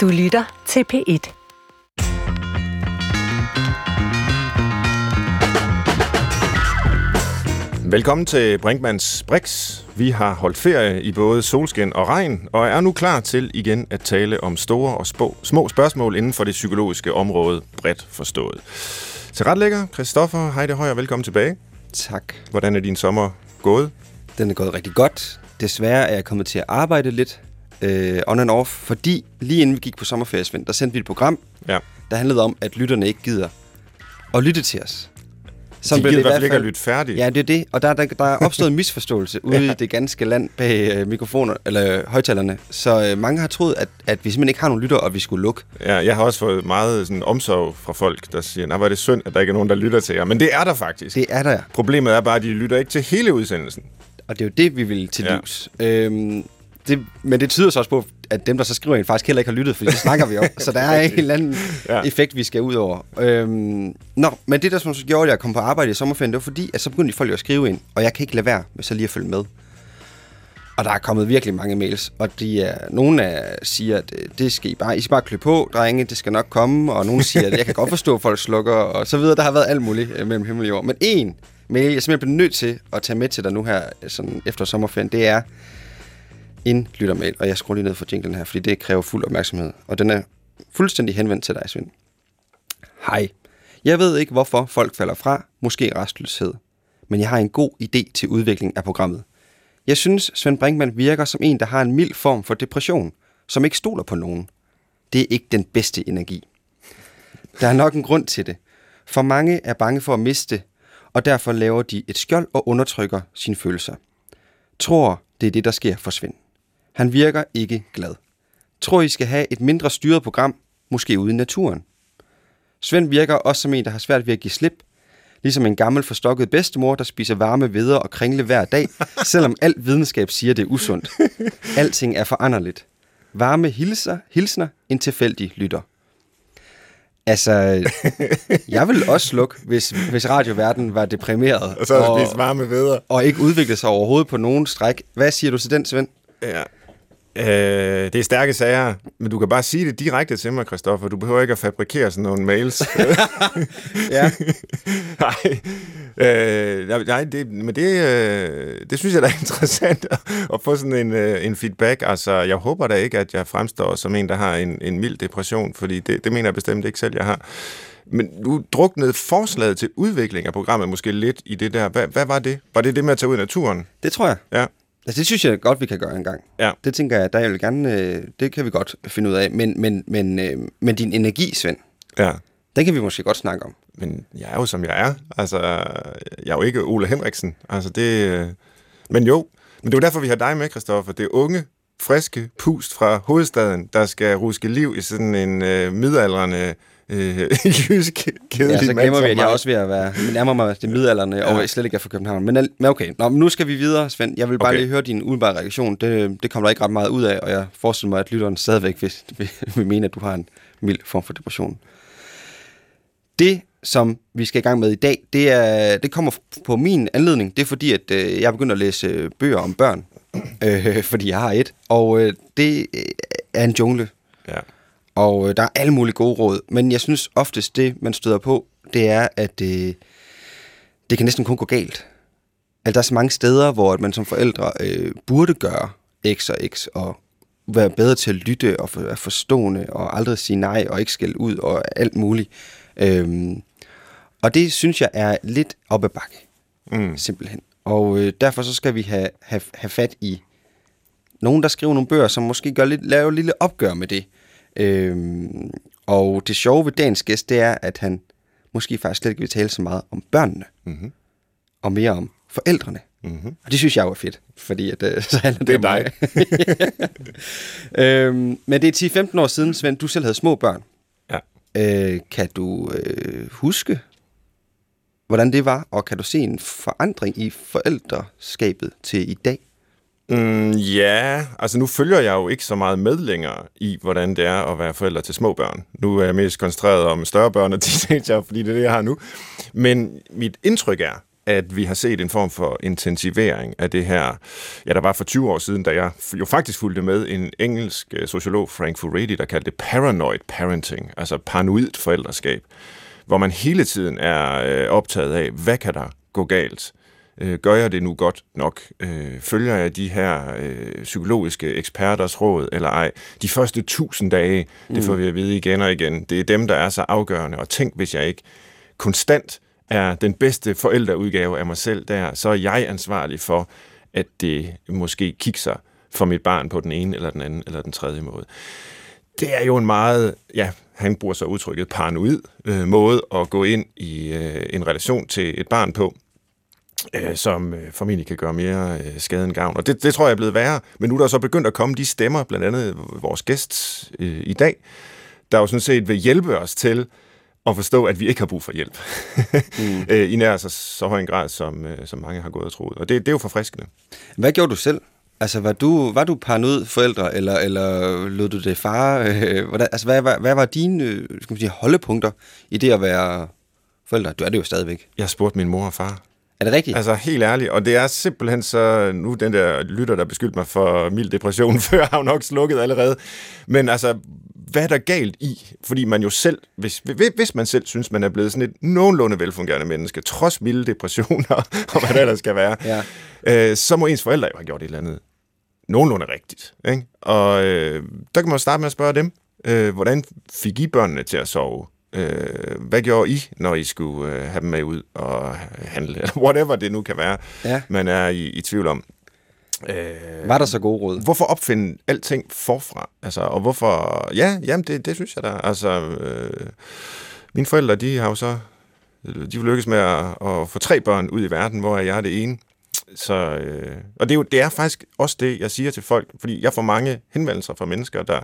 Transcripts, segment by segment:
Du lytter til P1. Velkommen til Brinkmans Brix. Vi har holdt ferie i både solskin og regn, og er nu klar til igen at tale om store og spå, små spørgsmål inden for det psykologiske område, bredt forstået. Til retlægger, Christoffer Heide Højer, velkommen tilbage. Tak. Hvordan er din sommer gået? Den er gået rigtig godt. Desværre er jeg kommet til at arbejde lidt øh, on and off, fordi lige inden vi gik på sommerferie, Svend, der sendte vi et program, Ja. der handlede om, at lytterne ikke gider at lytte til os. Så de gider det i hvert fald ikke at lytte færdigt. Ja, det er det. Og der, der, der er opstået en misforståelse ude i det ganske land bag øh, mikrofoner, eller højtalerne. Så øh, mange har troet, at, at vi simpelthen ikke har nogen lytter, og vi skulle lukke. Ja, jeg har også fået meget sådan, omsorg fra folk, der siger, nej, hvor er det synd, at der ikke er nogen, der lytter til jer. Men det er der faktisk. Det er der. Problemet er bare, at de lytter ikke til hele udsendelsen. Og det er jo det, vi vil til Ja. livs. Øhm, det, men det tyder så også på, at dem, der så skriver ind, faktisk heller ikke har lyttet, for det snakker vi om. Så der er en eller anden Ja. effekt, vi skal ud over. Øhm, nå, men det, der som så gjorde, at jeg kom på arbejde i sommerferien, det var fordi, at så begyndte folk jo at skrive ind, og jeg kan ikke lade være med så lige at følge med. Og der er kommet virkelig mange mails, og de er, nogle af siger, at øh, det skal I bare, I skal bare klø på, drenge, det skal nok komme, og nogle siger, at jeg kan godt forstå, at folk slukker, og så videre. Der har været alt muligt øh, mellem himmel og jord. Men en mail, jeg simpelthen bliver nødt til at tage med til dig nu her, øh, sådan efter sommerferien, det er en lyttermail, og jeg skruer lige ned for jinglen her, fordi det kræver fuld opmærksomhed, og den er fuldstændig henvendt til dig, Svend. Hej. Jeg ved ikke, hvorfor folk falder fra, måske restløshed, men jeg har en god idé til udvikling af programmet. Jeg synes, Svend Brinkmann virker som en, der har en mild form for depression, som ikke stoler på nogen. Det er ikke den bedste energi. Der er nok en grund til det. For mange er bange for at miste, og derfor laver de et skjold og undertrykker sine følelser. Tror, det er det, der sker for Svend. Han virker ikke glad. Tror, I skal have et mindre styret program, måske ude i naturen. Svend virker også som en, der har svært ved at give slip, ligesom en gammel forstokket bedstemor, der spiser varme veder og kringle hver dag, selvom al videnskab siger, det er usundt. Alting er foranderligt. Varme hilser, hilsner, en tilfældig lytter. Altså, jeg vil også slukke, hvis, hvis radioverden var deprimeret Og så spist varme veder. og ikke udviklede sig overhovedet på nogen stræk. Hvad siger du til den, Svend? Ja. Øh, det er stærke sager, men du kan bare sige det direkte til mig, Christoffer. Du behøver ikke at fabrikere sådan nogle mails. Ja. nej, øh, nej, nej det, men det, øh, det synes jeg da er interessant at, at få sådan en, øh, en feedback. Altså, jeg håber da ikke, at jeg fremstår som en, der har en, en mild depression, fordi det, det mener jeg bestemt ikke selv, jeg har. Men du druknede forslaget til udvikling af programmet måske lidt i det der. Hvad, hvad var det? Var det det med at tage ud i naturen? Det tror jeg. Ja. Altså, det synes jeg godt, vi kan gøre en gang. Ja. Det tænker jeg, der jeg vil gerne, øh, det kan vi godt finde ud af. Men, men, men, øh, men din energi, Svend, Ja. den kan vi måske godt snakke om. Men jeg er jo, som jeg er. Altså, jeg er jo ikke Ole Henriksen. Altså, det... øh, Men jo, men det er jo derfor, vi har dig med, Christoffer. Det er unge, friske pust fra hovedstaden, der skal ruske liv i sådan en øh, midaldrende øh, jysk kedelig Ja, så glemmer vi, at jeg også ved at være nærmere mig det midalderne, ja. og jeg slet ikke er fra København. Men, men okay, Nå, men nu skal vi videre, Svend. Jeg vil bare Okay. okay. lige høre din umiddelbare reaktion. Det, det kommer der ikke ret meget ud af, og jeg forestiller mig, at lytteren stadigvæk vil, vil, vil mene, at du har en mild form for depression. Det, som vi skal i gang med i dag, det, er, det kommer på min anledning. Det er fordi, at øh, jeg er begyndt at læse øh, bøger om børn, øh, fordi jeg har et. Og øh, det øh, er en jungle, Ja. Og øh, der er alle mulige gode råd, men jeg synes oftest det, man støder på, det er, at øh, det kan næsten kun gå galt. Altså, der er så mange steder, hvor at man som forældre øh, burde gøre X og X, og være bedre til at lytte og være forstående, og aldrig sige nej, og ikke skælde ud, og alt muligt. Øhm, og det synes jeg er lidt op ad bakke, Mm. simpelthen. Og øh, derfor så skal vi have, have, have fat i nogen, der skriver nogle bøger, som måske gør lidt, laver et lille opgør med det. Øhm, og det sjove ved dagens gæst, det er, at han måske faktisk slet ikke vil tale så meget om børnene, Mm-hmm. og mere om forældrene. Mm-hmm. Og det synes jeg jo er fedt, fordi at, øh, så handler Det er om mig. øhm, men det er 10-15 år siden, Svend, du selv havde små børn. Ja. Øh, kan du øh, huske, hvordan det var, og kan du se en forandring i forældreskabet til i dag? Mm, ja, altså nu følger jeg jo ikke så meget med længere i, hvordan det er at være forældre til små børn. Nu er jeg mest koncentreret om større børn og teenager, fordi det er det, jeg har nu. Men mit indtryk er, at vi har set en form for intensivering af det her. Ja, der var for 20 år siden, da jeg jo faktisk fulgte med en engelsk øh, sociolog, Frank Furedi, der kaldte det paranoid parenting, altså paranoid forældreskab, hvor man hele tiden er øh, optaget af, hvad kan der gå galt? Øh, gør jeg det nu godt nok? Øh, følger jeg de her øh, psykologiske eksperters råd eller ej? De første tusind dage, mm. det får vi at vide igen og igen, det er dem, der er så afgørende. Og tænk, hvis jeg ikke konstant er den bedste forældreudgave af mig selv der, så er jeg ansvarlig for, at det måske kigger for mit barn på den ene eller den anden eller den tredje måde. Det er jo en meget, ja, han bruger så udtrykket paranoid øh, måde at gå ind i øh, en relation til et barn på, øh, som øh, formentlig kan gøre mere øh, skade end gavn. Og det, det tror jeg er blevet værre. Men nu er der så begyndt at komme de stemmer, blandt andet vores gæst øh, i dag, der jo sådan set vil hjælpe os til at forstå, at vi ikke har brug for hjælp. mm. Øh, I nær så, så høj en grad, som, øh, som mange har gået og troet. Og det, det er jo forfriskende. Hvad gjorde du selv? Altså, var du, var du paranoid forældre, eller, eller lod du det far? Øh, hvordan, altså, hvad, hvad, hvad var dine skal man sige, holdepunkter i det at være forældre? Du er det jo stadigvæk. Jeg spurgte min mor og far. Er det rigtigt? Altså helt ærligt, og det er simpelthen så, nu den der lytter, der beskyldte mig for mild depression, før har jo nok slukket allerede. Men altså, hvad er der galt i? Fordi man jo selv, hvis, hvis man selv synes, man er blevet sådan et nogenlunde velfungerende menneske, trods milde depressioner, og hvad der ellers skal være, ja. øh, så må ens forældre jo have gjort et eller andet nogenlunde rigtigt. Ikke? Og øh, der kan man starte med at spørge dem, øh, hvordan fik I børnene til at sove? Øh, hvad gjorde I, når I skulle øh, have dem med ud og handle? Eller whatever det nu kan være, ja. man er i, i tvivl om. Øh, var der så god råd? Hvorfor opfinde alting forfra? Altså, og hvorfor... Ja, jamen, det, det synes jeg da. Altså, øh, mine forældre, de har jo så... De vil lykkes med at, at få tre børn ud i verden, hvor jeg er det ene. Så, øh, og det er, jo, det er faktisk også det, jeg siger til folk, fordi jeg får mange henvendelser fra mennesker, der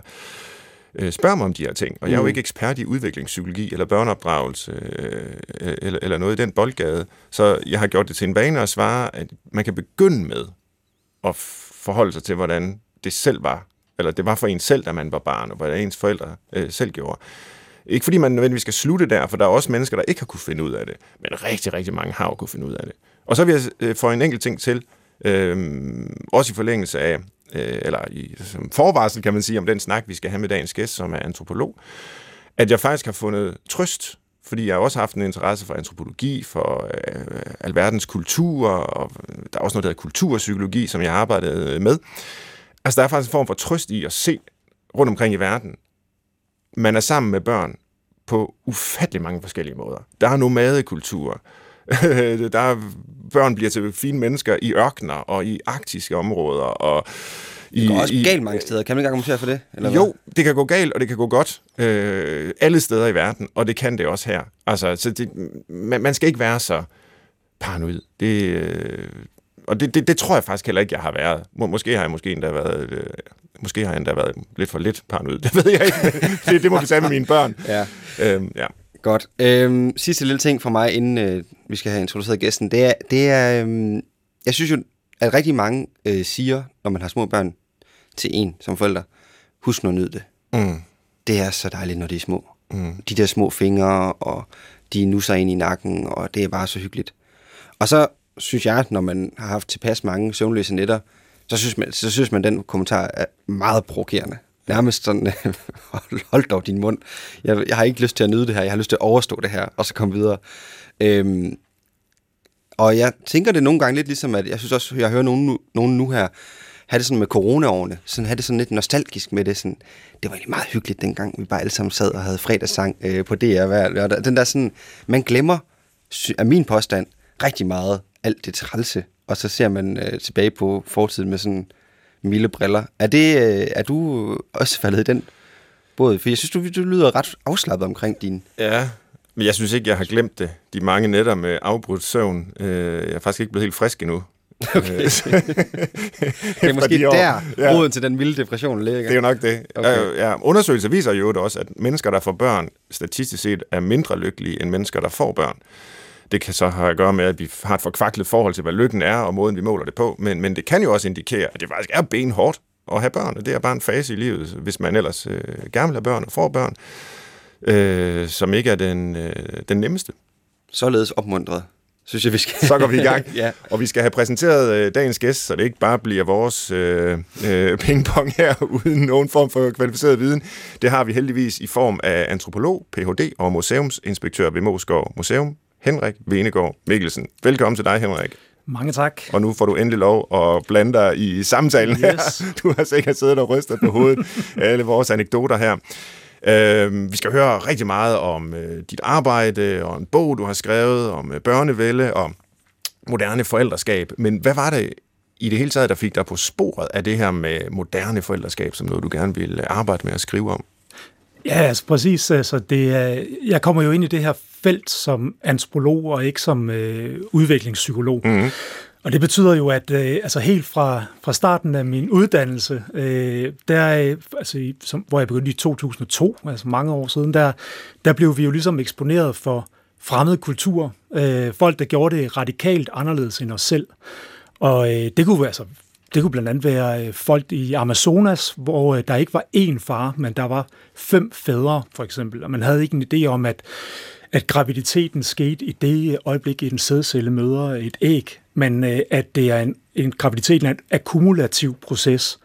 øh, spørger mig om de her ting. Og jeg er jo mm. ikke ekspert i udviklingspsykologi eller børneopdragelse øh, eller, eller noget i den boldgade. Så jeg har gjort det til en vane at svare, at man kan begynde med at forholde sig til, hvordan det selv var. Eller det var for en selv, da man var barn, og hvordan ens forældre øh, selv gjorde. Ikke fordi man nødvendigvis skal slutte der, for der er også mennesker, der ikke har kunne finde ud af det. Men rigtig, rigtig mange har jo kunne finde ud af det. Og så vil jeg øh, få en enkelt ting til, øh, også i forlængelse af, øh, eller i, som forvarsel kan man sige, om den snak, vi skal have med dagens gæst, som er antropolog, at jeg faktisk har fundet trøst fordi jeg har også haft en interesse for antropologi, for øh, alverdens kultur, og der er også noget, der hedder kulturpsykologi, som jeg arbejdede øh, med. Altså, der er faktisk en form for trøst i at se rundt omkring i verden. Man er sammen med børn på ufattelig mange forskellige måder. Der er kulturer der er, børn bliver til fine mennesker i ørkner og i arktiske områder, og det går også i, galt mange steder. Kan man ikke argumentere for det? Eller jo, hvad? det kan gå galt, og det kan gå godt øh, alle steder i verden, og det kan det også her. Altså, så det, man, man skal ikke være så paranoid. Det, øh, og det, det, det tror jeg faktisk heller ikke, jeg har været. Må, måske har jeg måske endda været... Øh, måske har jeg endda været lidt for lidt paranoid. Det ved jeg ikke. det, det må vi tage med mine børn. Ja. Øhm, ja. Godt. Øhm, sidste lille ting for mig, inden øh, vi skal have introduceret gæsten, det er, det er øhm, jeg synes jo, at rigtig mange øh, siger, når man har små børn, til en som forælder, husk nu at nyde det. Mm. Det er så dejligt, når de er små. Mm. De der små fingre, og de nusser ind i nakken, og det er bare så hyggeligt. Og så synes jeg, når man har haft tilpas mange søvnløse nætter, så synes man, så synes man den kommentar er meget provokerende. Nærmest sådan, hold dog din mund. Jeg, jeg har ikke lyst til at nyde det her, jeg har lyst til at overstå det her, og så komme videre. Øhm, og jeg tænker det nogle gange lidt ligesom, at jeg synes også, jeg hører nogen nu, nogen nu her, have det sådan med coronaårene, sådan have det sådan lidt nostalgisk med det, sådan, det var egentlig meget hyggeligt dengang, vi bare alle sammen sad og havde fredagssang øh, på DR hver lørdag. Den der sådan, man glemmer, af min påstand, rigtig meget alt det trælse, og så ser man øh, tilbage på fortiden med sådan milde briller. Er, det, øh, er du også faldet i den båd? For jeg synes, du, du lyder ret afslappet omkring din... Ja, men jeg synes ikke, jeg har glemt det. De mange nætter med afbrudt søvn. Øh, jeg er faktisk ikke blevet helt frisk endnu. Okay. Øh, det er måske de der ja. roden til den vilde depression ligger. Det er jo nok det. Okay. Ja, undersøgelser viser jo også, at mennesker, der får børn, statistisk set er mindre lykkelige end mennesker, der får børn. Det kan så have at gøre med, at vi har et forkvaklet forhold til, hvad lykken er, og måden, vi måler det på. Men, men det kan jo også indikere, at det faktisk er benhårdt at have børn, og det er bare en fase i livet, hvis man ellers øh, gerne vil have børn og får børn, øh, som ikke er den, øh, den nemmeste. Således opmuntret synes jeg, vi skal. Så går vi i gang. ja. Og vi skal have præsenteret øh, dagens gæst, så det ikke bare bliver vores øh, øh, pingpong her, uden nogen form for kvalificeret viden. Det har vi heldigvis i form af antropolog, Ph.D. og museumsinspektør ved Moskov Museum, Henrik Venegård Mikkelsen. Velkommen til dig, Henrik. Mange tak. Og nu får du endelig lov at blande dig i samtalen yes. her. Du har sikkert siddet og rystet på hovedet alle vores anekdoter her. Uh, vi skal høre rigtig meget om uh, dit arbejde, og en bog, du har skrevet, om uh, børnevælde og moderne forældreskab. Men hvad var det i det hele taget, der fik dig på sporet af det her med moderne forældreskab, som noget, du gerne ville arbejde med at skrive om? Ja, altså præcis. Altså det, jeg kommer jo ind i det her felt som antropolog og ikke som øh, udviklingspsykolog. Mm. Og det betyder jo, at øh, altså helt fra, fra starten af min uddannelse, øh, der, altså, som, hvor jeg begyndte i 2002, altså mange år siden, der, der blev vi jo ligesom eksponeret for fremmede kulturer. Øh, folk, der gjorde det radikalt anderledes end os selv. Og øh, det kunne altså det kunne blandt andet være øh, folk i Amazonas, hvor øh, der ikke var én far, men der var fem fædre, for eksempel. Og man havde ikke en idé om, at, at graviditeten skete i det øjeblik, en sædcelle møder et æg, men øh, at det er en, en graviditet er en akkumulativ proces.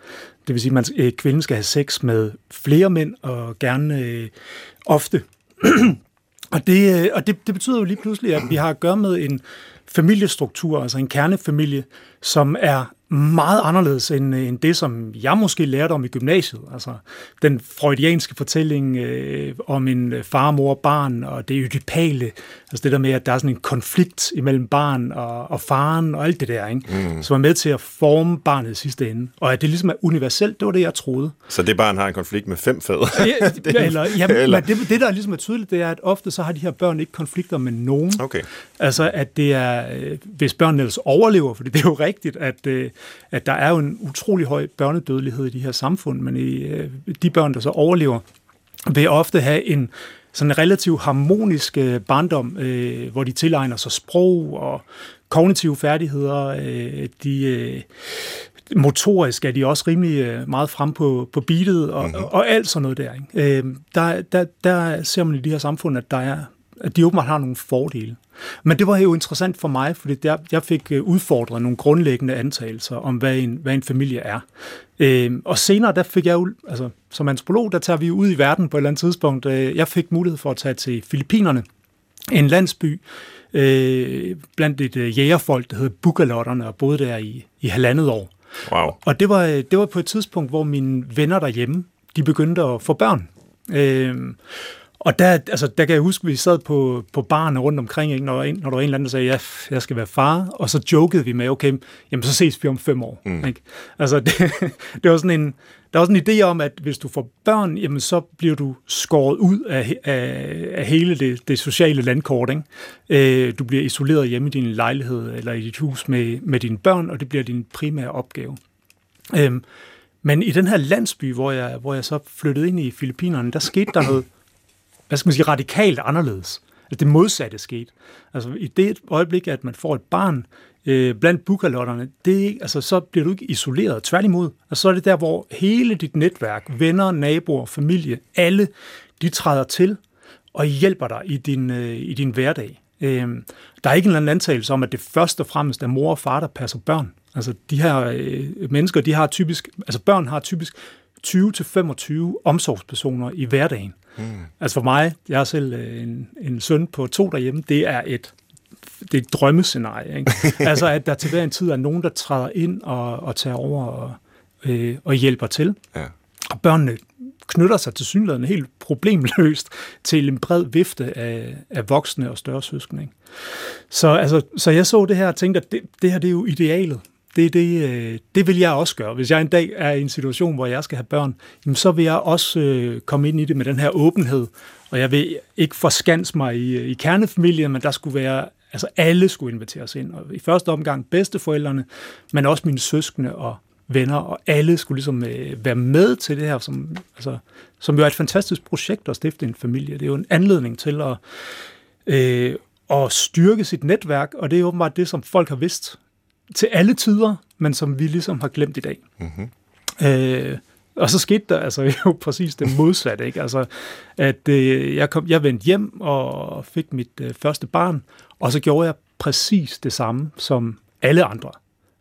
Det vil sige, at man, øh, kvinden skal have sex med flere mænd, og gerne øh, ofte. og det, øh, og det, det betyder jo lige pludselig, at vi har at gøre med en familiestruktur, altså en kernefamilie, som er meget anderledes end, end det, som jeg måske lærte om i gymnasiet. Altså den freudianske fortælling øh, om en far, mor, barn, og det ødipale, altså det der med, at der er sådan en konflikt imellem barn og, og faren, og alt det der, ikke? Mm. som er med til at forme barnet i sidste ende. Og at det ligesom er universelt, det var det, jeg troede. Så det barn har en konflikt med fem fædre? ja, eller, jamen, eller... Men det, det, der ligesom er tydeligt, det er, at ofte så har de her børn ikke konflikter med nogen. Okay. Altså, at det er, øh, hvis børnene ellers overlever, for det er jo rigtigt, at øh, at der er jo en utrolig høj børnedødelighed i de her samfund, men i, øh, de børn, der så overlever, vil ofte have en sådan en relativt harmonisk øh, barndom, øh, hvor de tilegner sig sprog og kognitive færdigheder. Øh, de, øh, motorisk er de også rimelig øh, meget frem på, på beatet og, mm-hmm. og, og alt sådan noget der. Ikke? Øh, der, der. Der ser man i de her samfund, at der er at de åbenbart har nogle fordele. Men det var jo interessant for mig, fordi der, jeg fik øh, udfordret nogle grundlæggende antagelser om, hvad en, hvad en familie er. Øh, og senere, der fik jeg jo, altså som antropolog, der tager vi ud i verden på et eller andet tidspunkt. Øh, jeg fik mulighed for at tage til Filippinerne, en landsby, øh, blandt et øh, jægerfolk, der hedder Bugalotterne, og boede der i, i halvandet år. Wow. Og det var, det var på et tidspunkt, hvor mine venner derhjemme, de begyndte at få børn. Øh, og der, altså, der kan jeg huske, at vi sad på, på barne rundt omkring, ikke? Når, når der var en eller anden, der sagde, ja, jeg skal være far, og så jokede vi med, okay, jamen så ses vi om fem år. Mm. Ikke? Altså, det, det var sådan en, der var sådan en idé om, at hvis du får børn, jamen så bliver du skåret ud af, af, af hele det, det sociale landkort. Ikke? Øh, du bliver isoleret hjemme i din lejlighed eller i dit hus med, med dine børn, og det bliver din primære opgave. Øh, men i den her landsby, hvor jeg, hvor jeg så flyttede ind i Filippinerne, der skete der noget hvad skal man sige, radikalt anderledes. Altså det modsatte skete. Altså i det øjeblik, at man får et barn øh, blandt bukalotterne, det, altså, så bliver du ikke isoleret. Tværtimod, altså, så er det der, hvor hele dit netværk, venner, naboer, familie, alle, de træder til og hjælper dig i din, øh, i din hverdag. Øh, der er ikke en eller anden antagelse om, at det først og fremmest er mor og far, der passer børn. Altså de her øh, mennesker, de har typisk, altså børn har typisk 20-25 omsorgspersoner i hverdagen. Mm. Altså for mig, jeg har selv øh, en, en søn på to derhjemme, det er et det er et drømmescenarie. Ikke? altså at der til hver en tid er nogen, der træder ind og, og tager over og, øh, og hjælper til. Ja. Og børnene knytter sig til synligheden helt problemløst til en bred vifte af, af voksne og større søskende. Ikke? Så, altså, så jeg så det her og tænkte, at det, det her det er jo idealet det, det, øh, det vil jeg også gøre. Hvis jeg en dag er i en situation, hvor jeg skal have børn, jamen så vil jeg også øh, komme ind i det med den her åbenhed. Og jeg vil ikke forskanse mig i, øh, i kernefamilien, men der skulle være, altså alle skulle inviteres ind. Og i første omgang bedsteforældrene, men også mine søskende og venner, og alle skulle ligesom øh, være med til det her, som, altså, som jo er et fantastisk projekt at stifte en familie. Det er jo en anledning til at, øh, at styrke sit netværk, og det er åbenbart det, som folk har vidst til alle tider, men som vi ligesom har glemt i dag. Mm-hmm. Øh, og så skete der altså jo præcis det modsatte, ikke? Altså, at øh, jeg, kom, jeg vendte hjem og fik mit øh, første barn, og så gjorde jeg præcis det samme som alle andre.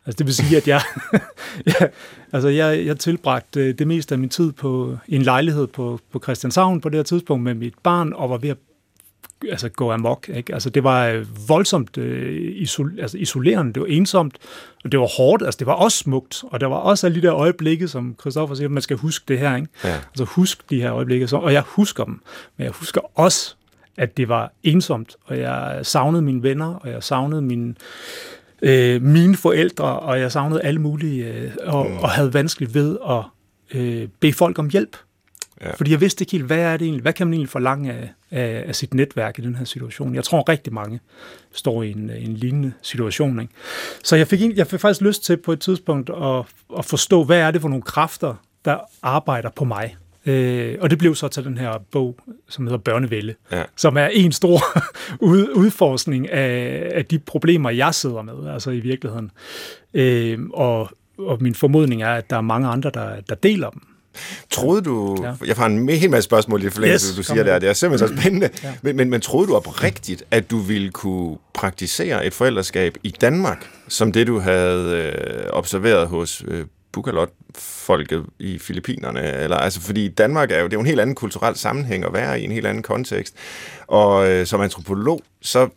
Altså det vil sige, at jeg, ja, altså jeg, jeg tilbragte det meste af min tid på en lejlighed på, på Christianshavn på det her tidspunkt med mit barn, og var ved at altså, gå amok. Ikke? Altså, det var øh, voldsomt øh, isol, altså, isolerende, det var ensomt, og det var hårdt, altså det var også smukt, og der var også alle de der øjeblikke, som Christoffer siger, man skal huske det her, ikke? Ja. Altså husk de her øjeblikke, så, og jeg husker dem, men jeg husker også, at det var ensomt, og jeg savnede mine venner, og jeg savnede mine, øh, mine forældre, og jeg savnede alle mulige, øh, og, mm. og havde vanskeligt ved at øh, bede folk om hjælp. Ja. Fordi jeg vidste ikke helt, hvad er det egentlig, hvad kan man egentlig forlange af, af, af sit netværk i den her situation. Jeg tror rigtig mange står i en, en lignende situation. Ikke? Så jeg fik, jeg fik faktisk lyst til på et tidspunkt at, at forstå, hvad er det for nogle kræfter, der arbejder på mig. Øh, og det blev så til den her bog, som hedder Børnevælde, ja. som er en stor udforskning af, af de problemer, jeg sidder med, altså i virkeligheden. Øh, og, og min formodning er, at der er mange andre, der, der deler dem. Troede du, ja. jeg har en hel masse spørgsmål i forlængelse, yes, du siger der, det er simpelthen så spændende, ja. men, men, men troede du oprigtigt, at du ville kunne praktisere et forældreskab i Danmark, som det du havde øh, observeret hos øh, Bukalot-folket i Filippinerne? Eller, altså, fordi Danmark er jo, det er jo en helt anden kulturel sammenhæng at være i, en helt anden kontekst, og øh, som antropolog, så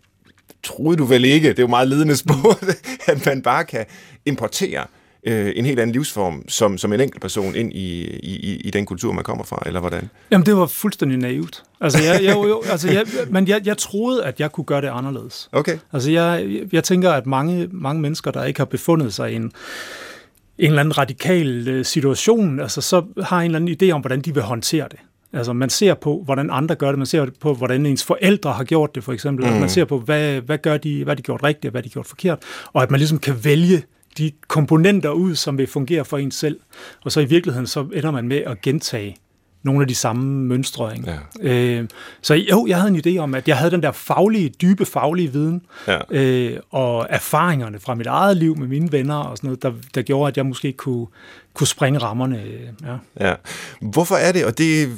troede du vel ikke, det er jo meget lidende spor, at man bare kan importere øh, en helt anden livsform som, som en enkelt person ind i, i, i den kultur, man kommer fra, eller hvordan? Jamen, det var fuldstændig naivt. Altså, jeg, jeg, jo, altså, jeg, men jeg, jeg troede, at jeg kunne gøre det anderledes. Okay. Altså, jeg, jeg tænker, at mange, mange mennesker, der ikke har befundet sig i en, en eller anden radikal øh, situation, altså, så har en eller anden idé om, hvordan de vil håndtere det. Altså man ser på, hvordan andre gør det, man ser på, hvordan ens forældre har gjort det, for eksempel. Mm. Man ser på, hvad, hvad gør de, hvad de gjort rigtigt, og hvad de gjort forkert. Og at man ligesom kan vælge de komponenter ud, som vil fungere for en selv. Og så i virkeligheden, så ender man med at gentage nogle af de samme mønstre. Ikke? Ja. Øh, så jo, jeg havde en idé om, at jeg havde den der faglige, dybe faglige viden, ja. øh, og erfaringerne fra mit eget liv med mine venner og sådan noget, der, der gjorde, at jeg måske kunne, kunne springe rammerne. Ja. ja. Hvorfor er det, og det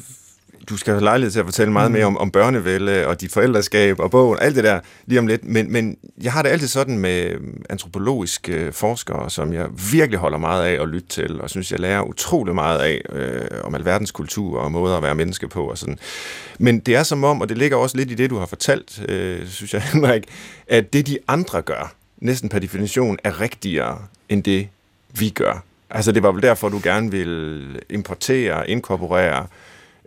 du skal have lejlighed til at fortælle meget mm. mere om, om børnevælde og dit forældreskab og bogen, alt det der lige om lidt. Men, men jeg har det altid sådan med antropologiske forskere, som jeg virkelig holder meget af at lytte til, og synes, jeg lærer utrolig meget af øh, om alverdens kultur og måder at være menneske på. Og sådan. Men det er som om, og det ligger også lidt i det, du har fortalt, øh, synes jeg, Henrik, at det de andre gør, næsten per definition, er rigtigere end det, vi gør. Altså det var vel derfor, du gerne vil importere, inkorporere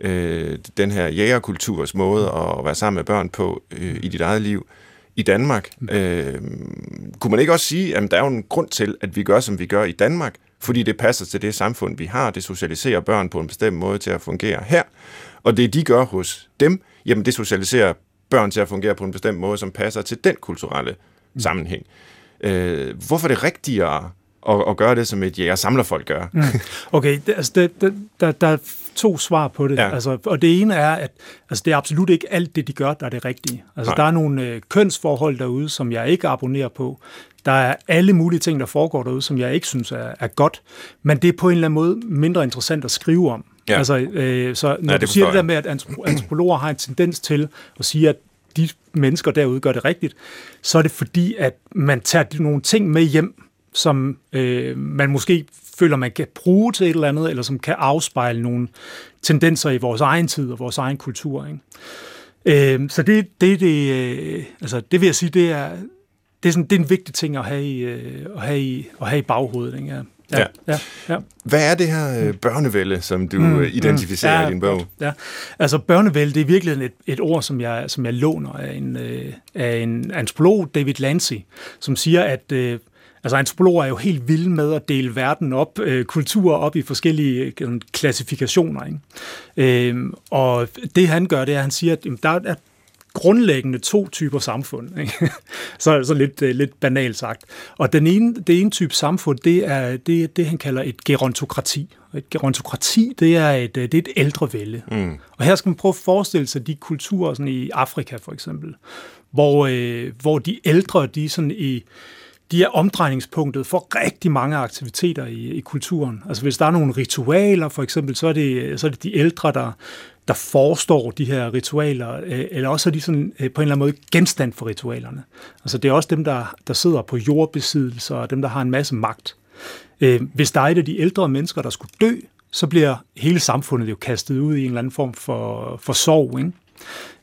øh, den her jægerkulturs måde at være sammen med børn på øh, i dit eget liv i Danmark. Mm. Øh, kunne man ikke også sige, at der er jo en grund til, at vi gør, som vi gør i Danmark, fordi det passer til det samfund, vi har. Det socialiserer børn på en bestemt måde til at fungere her. Og det, de gør hos dem, jamen det socialiserer børn til at fungere på en bestemt måde, som passer til den kulturelle mm. sammenhæng. Øh, hvorfor er det rigtigere at, at gøre det, som et jæger-samlerfolk gør? Mm. Okay, altså det, det, der, der to svar på det. Ja. Altså, og det ene er, at altså, det er absolut ikke alt det, de gør, der er det rigtige. Altså, Nej. der er nogle øh, kønsforhold derude, som jeg ikke abonnerer på. Der er alle mulige ting, der foregår derude, som jeg ikke synes er, er godt. Men det er på en eller anden måde mindre interessant at skrive om. Ja. Altså, øh, så når ja, du siger det der med, at antropologer har en tendens til at sige, at de mennesker derude gør det rigtigt, så er det fordi, at man tager nogle ting med hjem, som øh, man måske føler, man kan bruge til et eller andet, eller som kan afspejle nogle tendenser i vores egen tid og vores egen kultur. Ikke? Øh, så det, det, det, øh, altså, det vil jeg sige, det er, det er, sådan, det er en vigtig ting at have i, øh, at have i, at have i baghovedet. Ikke? Ja. Ja. Ja, ja. Hvad er det her øh, børnevælde, som du mm, identificerer mm, ja, i din bog? Ja, altså børnevælde, det er virkelig et, et ord, som jeg, som jeg låner af en, øh, af en antropolog, David Lancy, som siger, at øh, Altså antropologer er jo helt vilde med at dele verden op, øh, kulturer op i forskellige øh, klassifikationer. Ikke? Øh, og det han gør, det er, at han siger, at jamen, der er grundlæggende to typer samfund. Ikke? så, så lidt, øh, lidt banalt sagt. Og den ene, det ene type samfund, det er det, det han kalder et gerontokrati. Et gerontokrati, det er et, øh, det er et ældre vælde. Mm. Og her skal man prøve at forestille sig de kulturer sådan i Afrika for eksempel, hvor, øh, hvor de ældre, de sådan i de er omdrejningspunktet for rigtig mange aktiviteter i, i kulturen. Altså hvis der er nogle ritualer, for eksempel, så er det, så er det de ældre, der, der forestår de her ritualer, øh, eller også er de sådan, øh, på en eller anden måde genstand for ritualerne. Altså det er også dem, der, der sidder på jordbesiddelser, og dem, der har en masse magt. Øh, hvis der er et af de ældre mennesker, der skulle dø, så bliver hele samfundet jo kastet ud i en eller anden form for, for sorg. Ikke?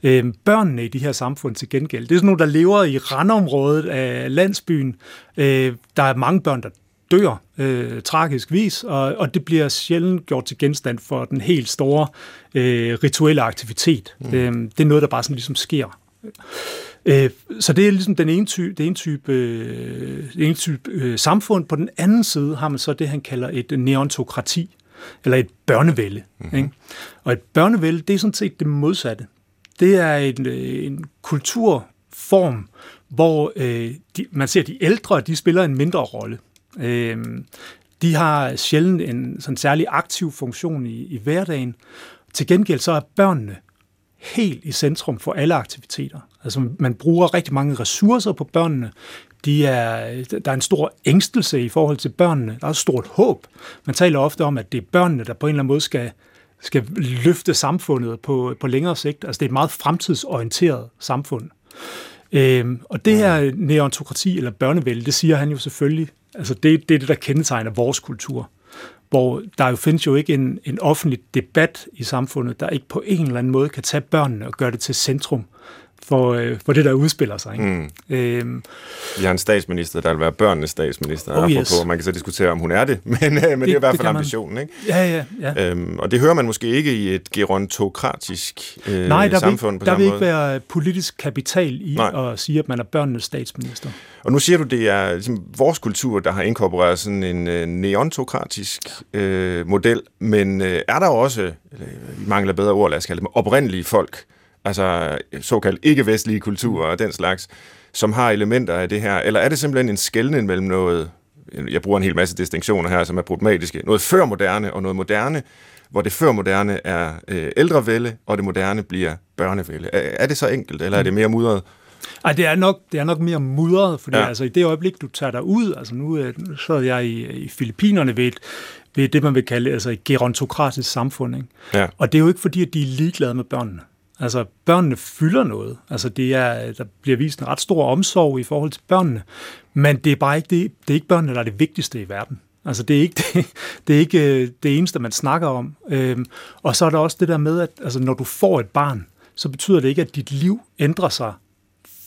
Øh, børnene i de her samfund til gengæld, det er sådan nogle, der lever i randområdet af landsbyen. Øh, der er mange børn, der dør øh, tragisk vis, og, og det bliver sjældent gjort til genstand for den helt store øh, rituelle aktivitet. Mm. Øh, det er noget, der bare sådan ligesom sker. Øh, så det er ligesom den ene type, det ene type, øh, den ene type øh, samfund. På den anden side har man så det, han kalder et neontokrati, eller et børnevælde. Mm-hmm. Ikke? Og et børnevælde, det er sådan set det modsatte. Det er en, øh, en kulturform, hvor øh, de, man ser, at de ældre de spiller en mindre rolle. Øh, de har sjældent en sådan særlig aktiv funktion i, i hverdagen. Til gengæld så er børnene helt i centrum for alle aktiviteter. Altså man bruger rigtig mange ressourcer på børnene. De er, der er en stor ængstelse i forhold til børnene. Der er et stort håb. Man taler ofte om, at det er børnene, der på en eller anden måde skal, skal løfte samfundet på, på længere sigt. Altså det er et meget fremtidsorienteret samfund. Øhm, og det her neontokrati eller børnevælde, det siger han jo selvfølgelig, altså det, det er det, der kendetegner vores kultur hvor der jo findes jo ikke en, en offentlig debat i samfundet, der ikke på en eller anden måde kan tage børnene og gøre det til centrum for, øh, for det, der udspiller sig. Ikke? Mm. Øhm, Vi har en statsminister, der vil være børnenes statsminister. Oh, yes. på. Man kan så diskutere, om hun er det, men, øh, men det, det er i hvert fald ambitionen. Ikke? Ja, ja, ja. Øhm, og det hører man måske ikke i et gerontokratisk øh, Nej, der samfund vil, på der vil måde. ikke være politisk kapital i Nej. at sige, at man er børnenes statsminister. Og nu siger du, det er ligesom vores kultur, der har inkorporeret sådan en øh, neontokratisk øh, model, men øh, er der også, eller, vi mangler bedre ord, lad os kalde dem, oprindelige folk, altså såkaldt ikke-vestlige kulturer og den slags, som har elementer af det her? Eller er det simpelthen en skældning mellem noget, jeg bruger en hel masse distinktioner her, som er problematiske, noget før moderne og noget moderne, hvor det før moderne er øh, ældrevælde, og det moderne bliver børnevælde. Er, er det så enkelt, eller er det mere mudret? Ej, det er nok, det er nok mere mudret, fordi ja. altså, i det øjeblik, du tager dig ud, altså nu, nu sad jeg i, i Filippinerne ved, et, ved det, man vil kalde altså et gerontokratisk samfund. Ikke? Ja. Og det er jo ikke fordi, at de er ligeglade med børnene. Altså, børnene fylder noget. Altså, det er, der bliver vist en ret stor omsorg i forhold til børnene. Men det er bare ikke, det, det er ikke børnene, der er det vigtigste i verden. Altså, det er ikke det, det, er ikke øh, det eneste, man snakker om. Øhm, og så er der også det der med, at altså, når du får et barn, så betyder det ikke, at dit liv ændrer sig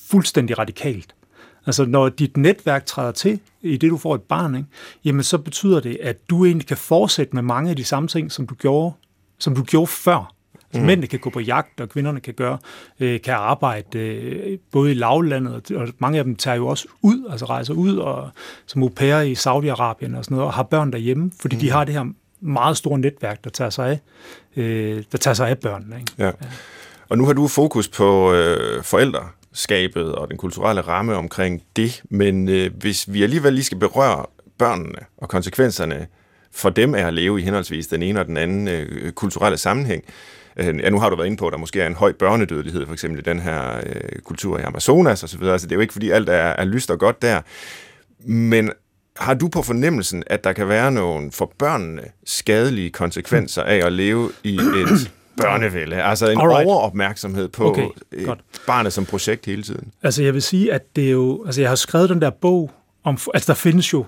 fuldstændig radikalt. Altså, når dit netværk træder til, i det du får et barn, ikke, jamen så betyder det, at du egentlig kan fortsætte med mange af de samme ting, som du gjorde, som du gjorde før. Mm. Mændene kan gå på jagt, og kvinderne kan gøre, øh, kan arbejde øh, både i lavlandet, og mange af dem tager jo også ud, altså rejser ud og som au pair i Saudi-Arabien og sådan noget, og har børn derhjemme, fordi mm. de har det her meget store netværk, der tager sig af, øh, der tager sig af børnene. Ikke? Ja. ja. Og nu har du fokus på øh, forældreskabet og den kulturelle ramme omkring det, men øh, hvis vi alligevel lige skal berøre børnene og konsekvenserne for dem af at leve i henholdsvis den ene og den anden øh, kulturelle sammenhæng, Ja, nu har du været inde på, at der måske er en høj børnedødelighed, for eksempel i den her øh, kultur i Amazonas osv., altså det er jo ikke, fordi alt er, er lyst og godt der. Men har du på fornemmelsen, at der kan være nogle for børnene skadelige konsekvenser af at leve i et børnevælde? Altså en Alright. overopmærksomhed på okay, barnet som projekt hele tiden? Altså jeg vil sige, at det er jo... Altså jeg har skrevet den der bog om... Altså der findes jo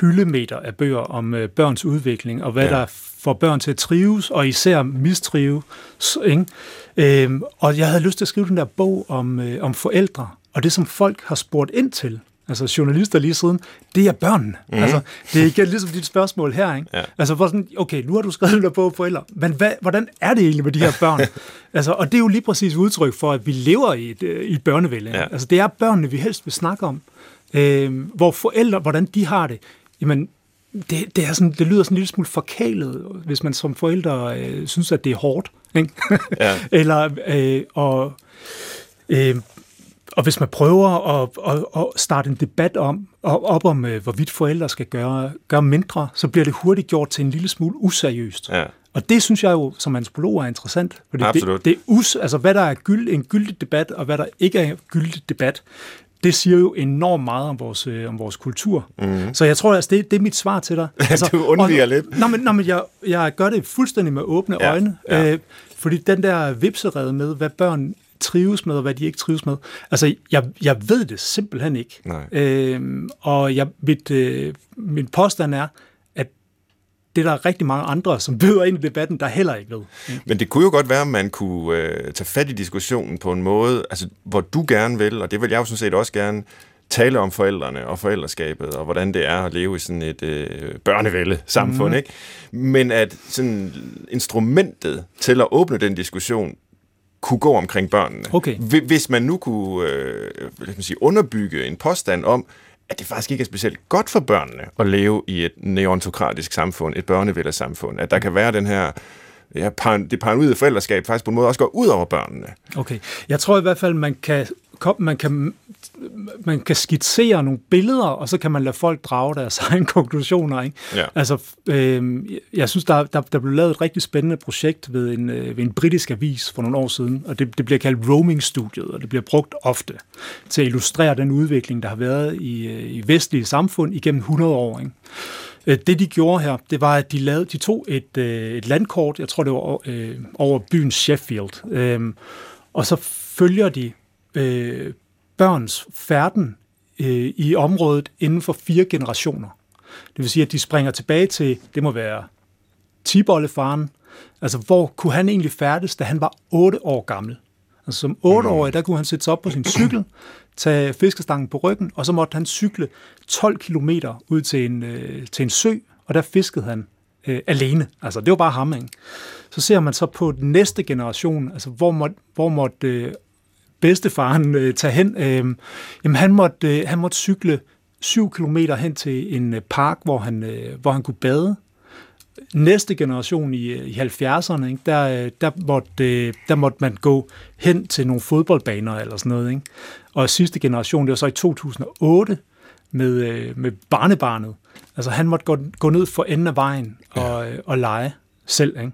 hyldemeter af bøger om øh, børns udvikling, og hvad ja. der får børn til at trives, og især mistrives. Ikke? Øhm, og jeg havde lyst til at skrive den der bog om, øh, om forældre, og det som folk har spurgt ind til, altså journalister lige siden, det er børnene. Mm. Altså, det er ikke ligesom dit spørgsmål her, ikke? Ja. Altså, hvor sådan, okay, nu har du skrevet den der bog forældre, men hvad, hvordan er det egentlig med de her børn? altså, og det er jo lige præcis udtryk for, at vi lever i et, øh, i et børnevælde. Ja. Altså, det er børnene, vi helst vil snakke om. Øh, hvor forældre, hvordan de har det, jamen, det, det, er sådan, det lyder sådan en lille smule forkælet, hvis man som forældre øh, synes, at det er hårdt. Ikke? Ja. Eller, øh, og, øh, og hvis man prøver at, at, at starte en debat om, op om, øh, hvorvidt forældre skal gøre, gøre mindre, så bliver det hurtigt gjort til en lille smule useriøst. Ja. Og det synes jeg jo som antropolog er interessant. Fordi Absolut. Det, det er us, altså hvad der er gyld, en gyldig debat, og hvad der ikke er en gyldig debat, det siger jo enormt meget om vores, øh, om vores kultur. Mm. Så jeg tror, altså, det, det er mit svar til dig. Altså, du undviger lidt. Nå, men, nå, men jeg, jeg gør det fuldstændig med åbne Ja, øjne. ja. Øh, fordi den der vipserede med, hvad børn trives med, og hvad de ikke trives med. Altså, jeg, jeg ved det simpelthen ikke. Nej. Øhm, og jeg, mit, øh, min påstand er, det er der rigtig mange andre, som byder ind i debatten, der heller ikke ved. Men det kunne jo godt være, at man kunne øh, tage fat i diskussionen på en måde, altså, hvor du gerne vil, og det vil jeg jo sådan set også gerne, tale om forældrene og forældreskabet, og hvordan det er at leve i sådan et øh, børnevælde samfund, mm. ikke? Men at sådan instrumentet til at åbne den diskussion kunne gå omkring børnene. Okay. Hvi- Hvis man nu kunne øh, man sige, underbygge en påstand om, at det faktisk ikke er specielt godt for børnene at leve i et neontokratisk samfund, et børnevældersamfund. at der kan være den her ja, par, det paranoide forældreskab faktisk på en måde også går ud over børnene. Okay. Jeg tror i hvert fald, man kan, man kan, man kan skitsere nogle billeder, og så kan man lade folk drage deres egne konklusioner. Ikke? Ja. Altså, øh, jeg synes, der, der, der blev lavet et rigtig spændende projekt ved en, øh, ved en britisk avis for nogle år siden, og det, det bliver kaldt roaming-studiet, og det bliver brugt ofte til at illustrere den udvikling, der har været i, øh, i vestlige samfund igennem 100 år. Ikke? Øh, Det de gjorde her, det var, at de, lavede, de tog et, øh, et landkort, jeg tror det var øh, over byen Sheffield, øh, og så følger de øh, børns færden øh, i området inden for fire generationer. Det vil sige, at de springer tilbage til, det må være tibollefaren, altså hvor kunne han egentlig færdes, da han var 8 år gammel. Altså som 8-årig, der kunne han sætte sig op på sin cykel, tage fiskestangen på ryggen, og så måtte han cykle 12 kilometer ud til en, øh, til en sø, og der fiskede han øh, alene. Altså det var bare ham, ikke? Så ser man så på den næste generation, altså hvor måtte, hvor måtte øh, bedstefaren øh, tage hen? Øh, jamen han måtte, øh, han måtte cykle 7 kilometer hen til en øh, park, hvor han, øh, hvor han kunne bade. Næste generation i, øh, i 70'erne, ikke, der, øh, der, måtte, øh, der måtte man gå hen til nogle fodboldbaner eller sådan noget. Ikke? Og sidste generation, det var så i 2008 med, øh, med barnebarnet. Altså han måtte gå, gå ned for enden af vejen og, øh, og lege selv. Ikke?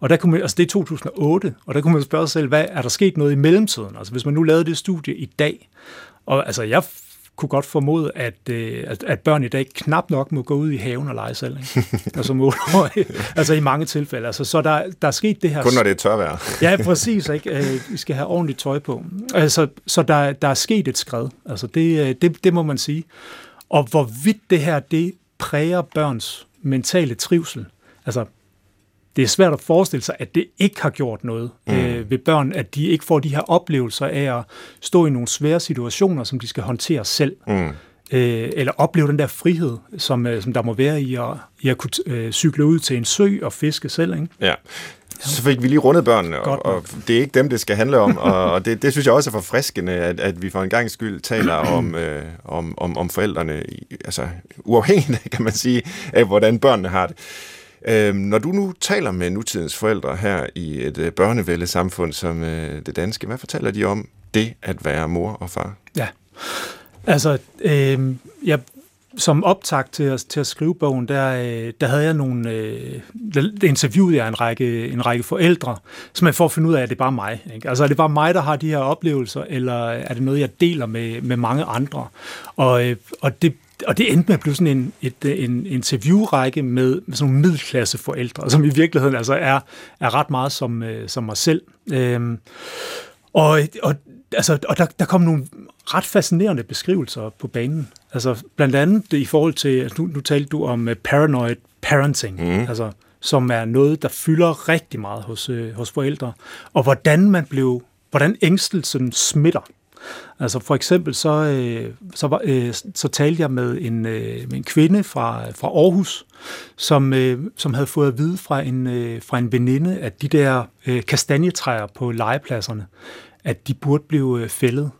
Og der kunne man, altså det er 2008, og der kunne man spørge sig selv, hvad er der sket noget i mellemtiden? Altså hvis man nu lavede det studie i dag, og altså jeg kunne godt formode, at, øh, at, at børn i dag knap nok må gå ud i haven og lege selv. Ikke? altså, målårige. altså i mange tilfælde. Altså, så der, der er sket det her... Kun når det er tørvejr. Ja, præcis. Ikke? Øh, Vi skal have ordentligt tøj på. Altså, så der, der er sket et skred. Altså, det, øh, det, det må man sige. Og hvorvidt det her, det præger børns mentale trivsel. Altså, det er svært at forestille sig, at det ikke har gjort noget mm. øh, ved børn, at de ikke får de her oplevelser af at stå i nogle svære situationer, som de skal håndtere selv. Mm. Øh, eller opleve den der frihed, som, øh, som der må være i at, i at kunne øh, cykle ud til en sø og fiske selv. Ikke? Ja. Så fik vi lige rundet børnene, og, og det er ikke dem, det skal handle om, og, og det, det synes jeg også er forfriskende, at, at vi for en gang skyld taler om, øh, om, om, om forældrene, altså uafhængigt, kan man sige, af hvordan børnene har det. Øhm, når du nu taler med nutidens forældre her i et øh, børnevælde samfund som øh, det danske, hvad fortæller de om det at være mor og far? Ja, altså, øh, jeg, som optag til at, til at skrive bogen, der, øh, der havde jeg nogle, øh, der interviewede jeg en række, en række forældre, som jeg får at finde ud af, at det er bare mig. Ikke? Altså, er det bare mig, der har de her oplevelser, eller er det noget, jeg deler med, med mange andre? Og, øh, og det, og det endte med at blive sådan en, et, en interviewrække med, med sådan nogle middelklasse forældre, som i virkeligheden altså er, er ret meget som, øh, som mig selv. Øhm, og, og, altså, og der, der kom nogle ret fascinerende beskrivelser på banen. Altså blandt andet i forhold til, altså, nu, nu talte du om uh, paranoid parenting, mm. altså, som er noget, der fylder rigtig meget hos, øh, hos forældre, og hvordan man blev, hvordan ængstelsen smitter. Altså for eksempel så, øh, så, var, øh, så talte jeg med en, øh, med en kvinde fra, fra Aarhus, som, øh, som havde fået at vide fra en, øh, fra en veninde, at de der øh, kastanjetræer på legepladserne, at de burde blive øh, fældet.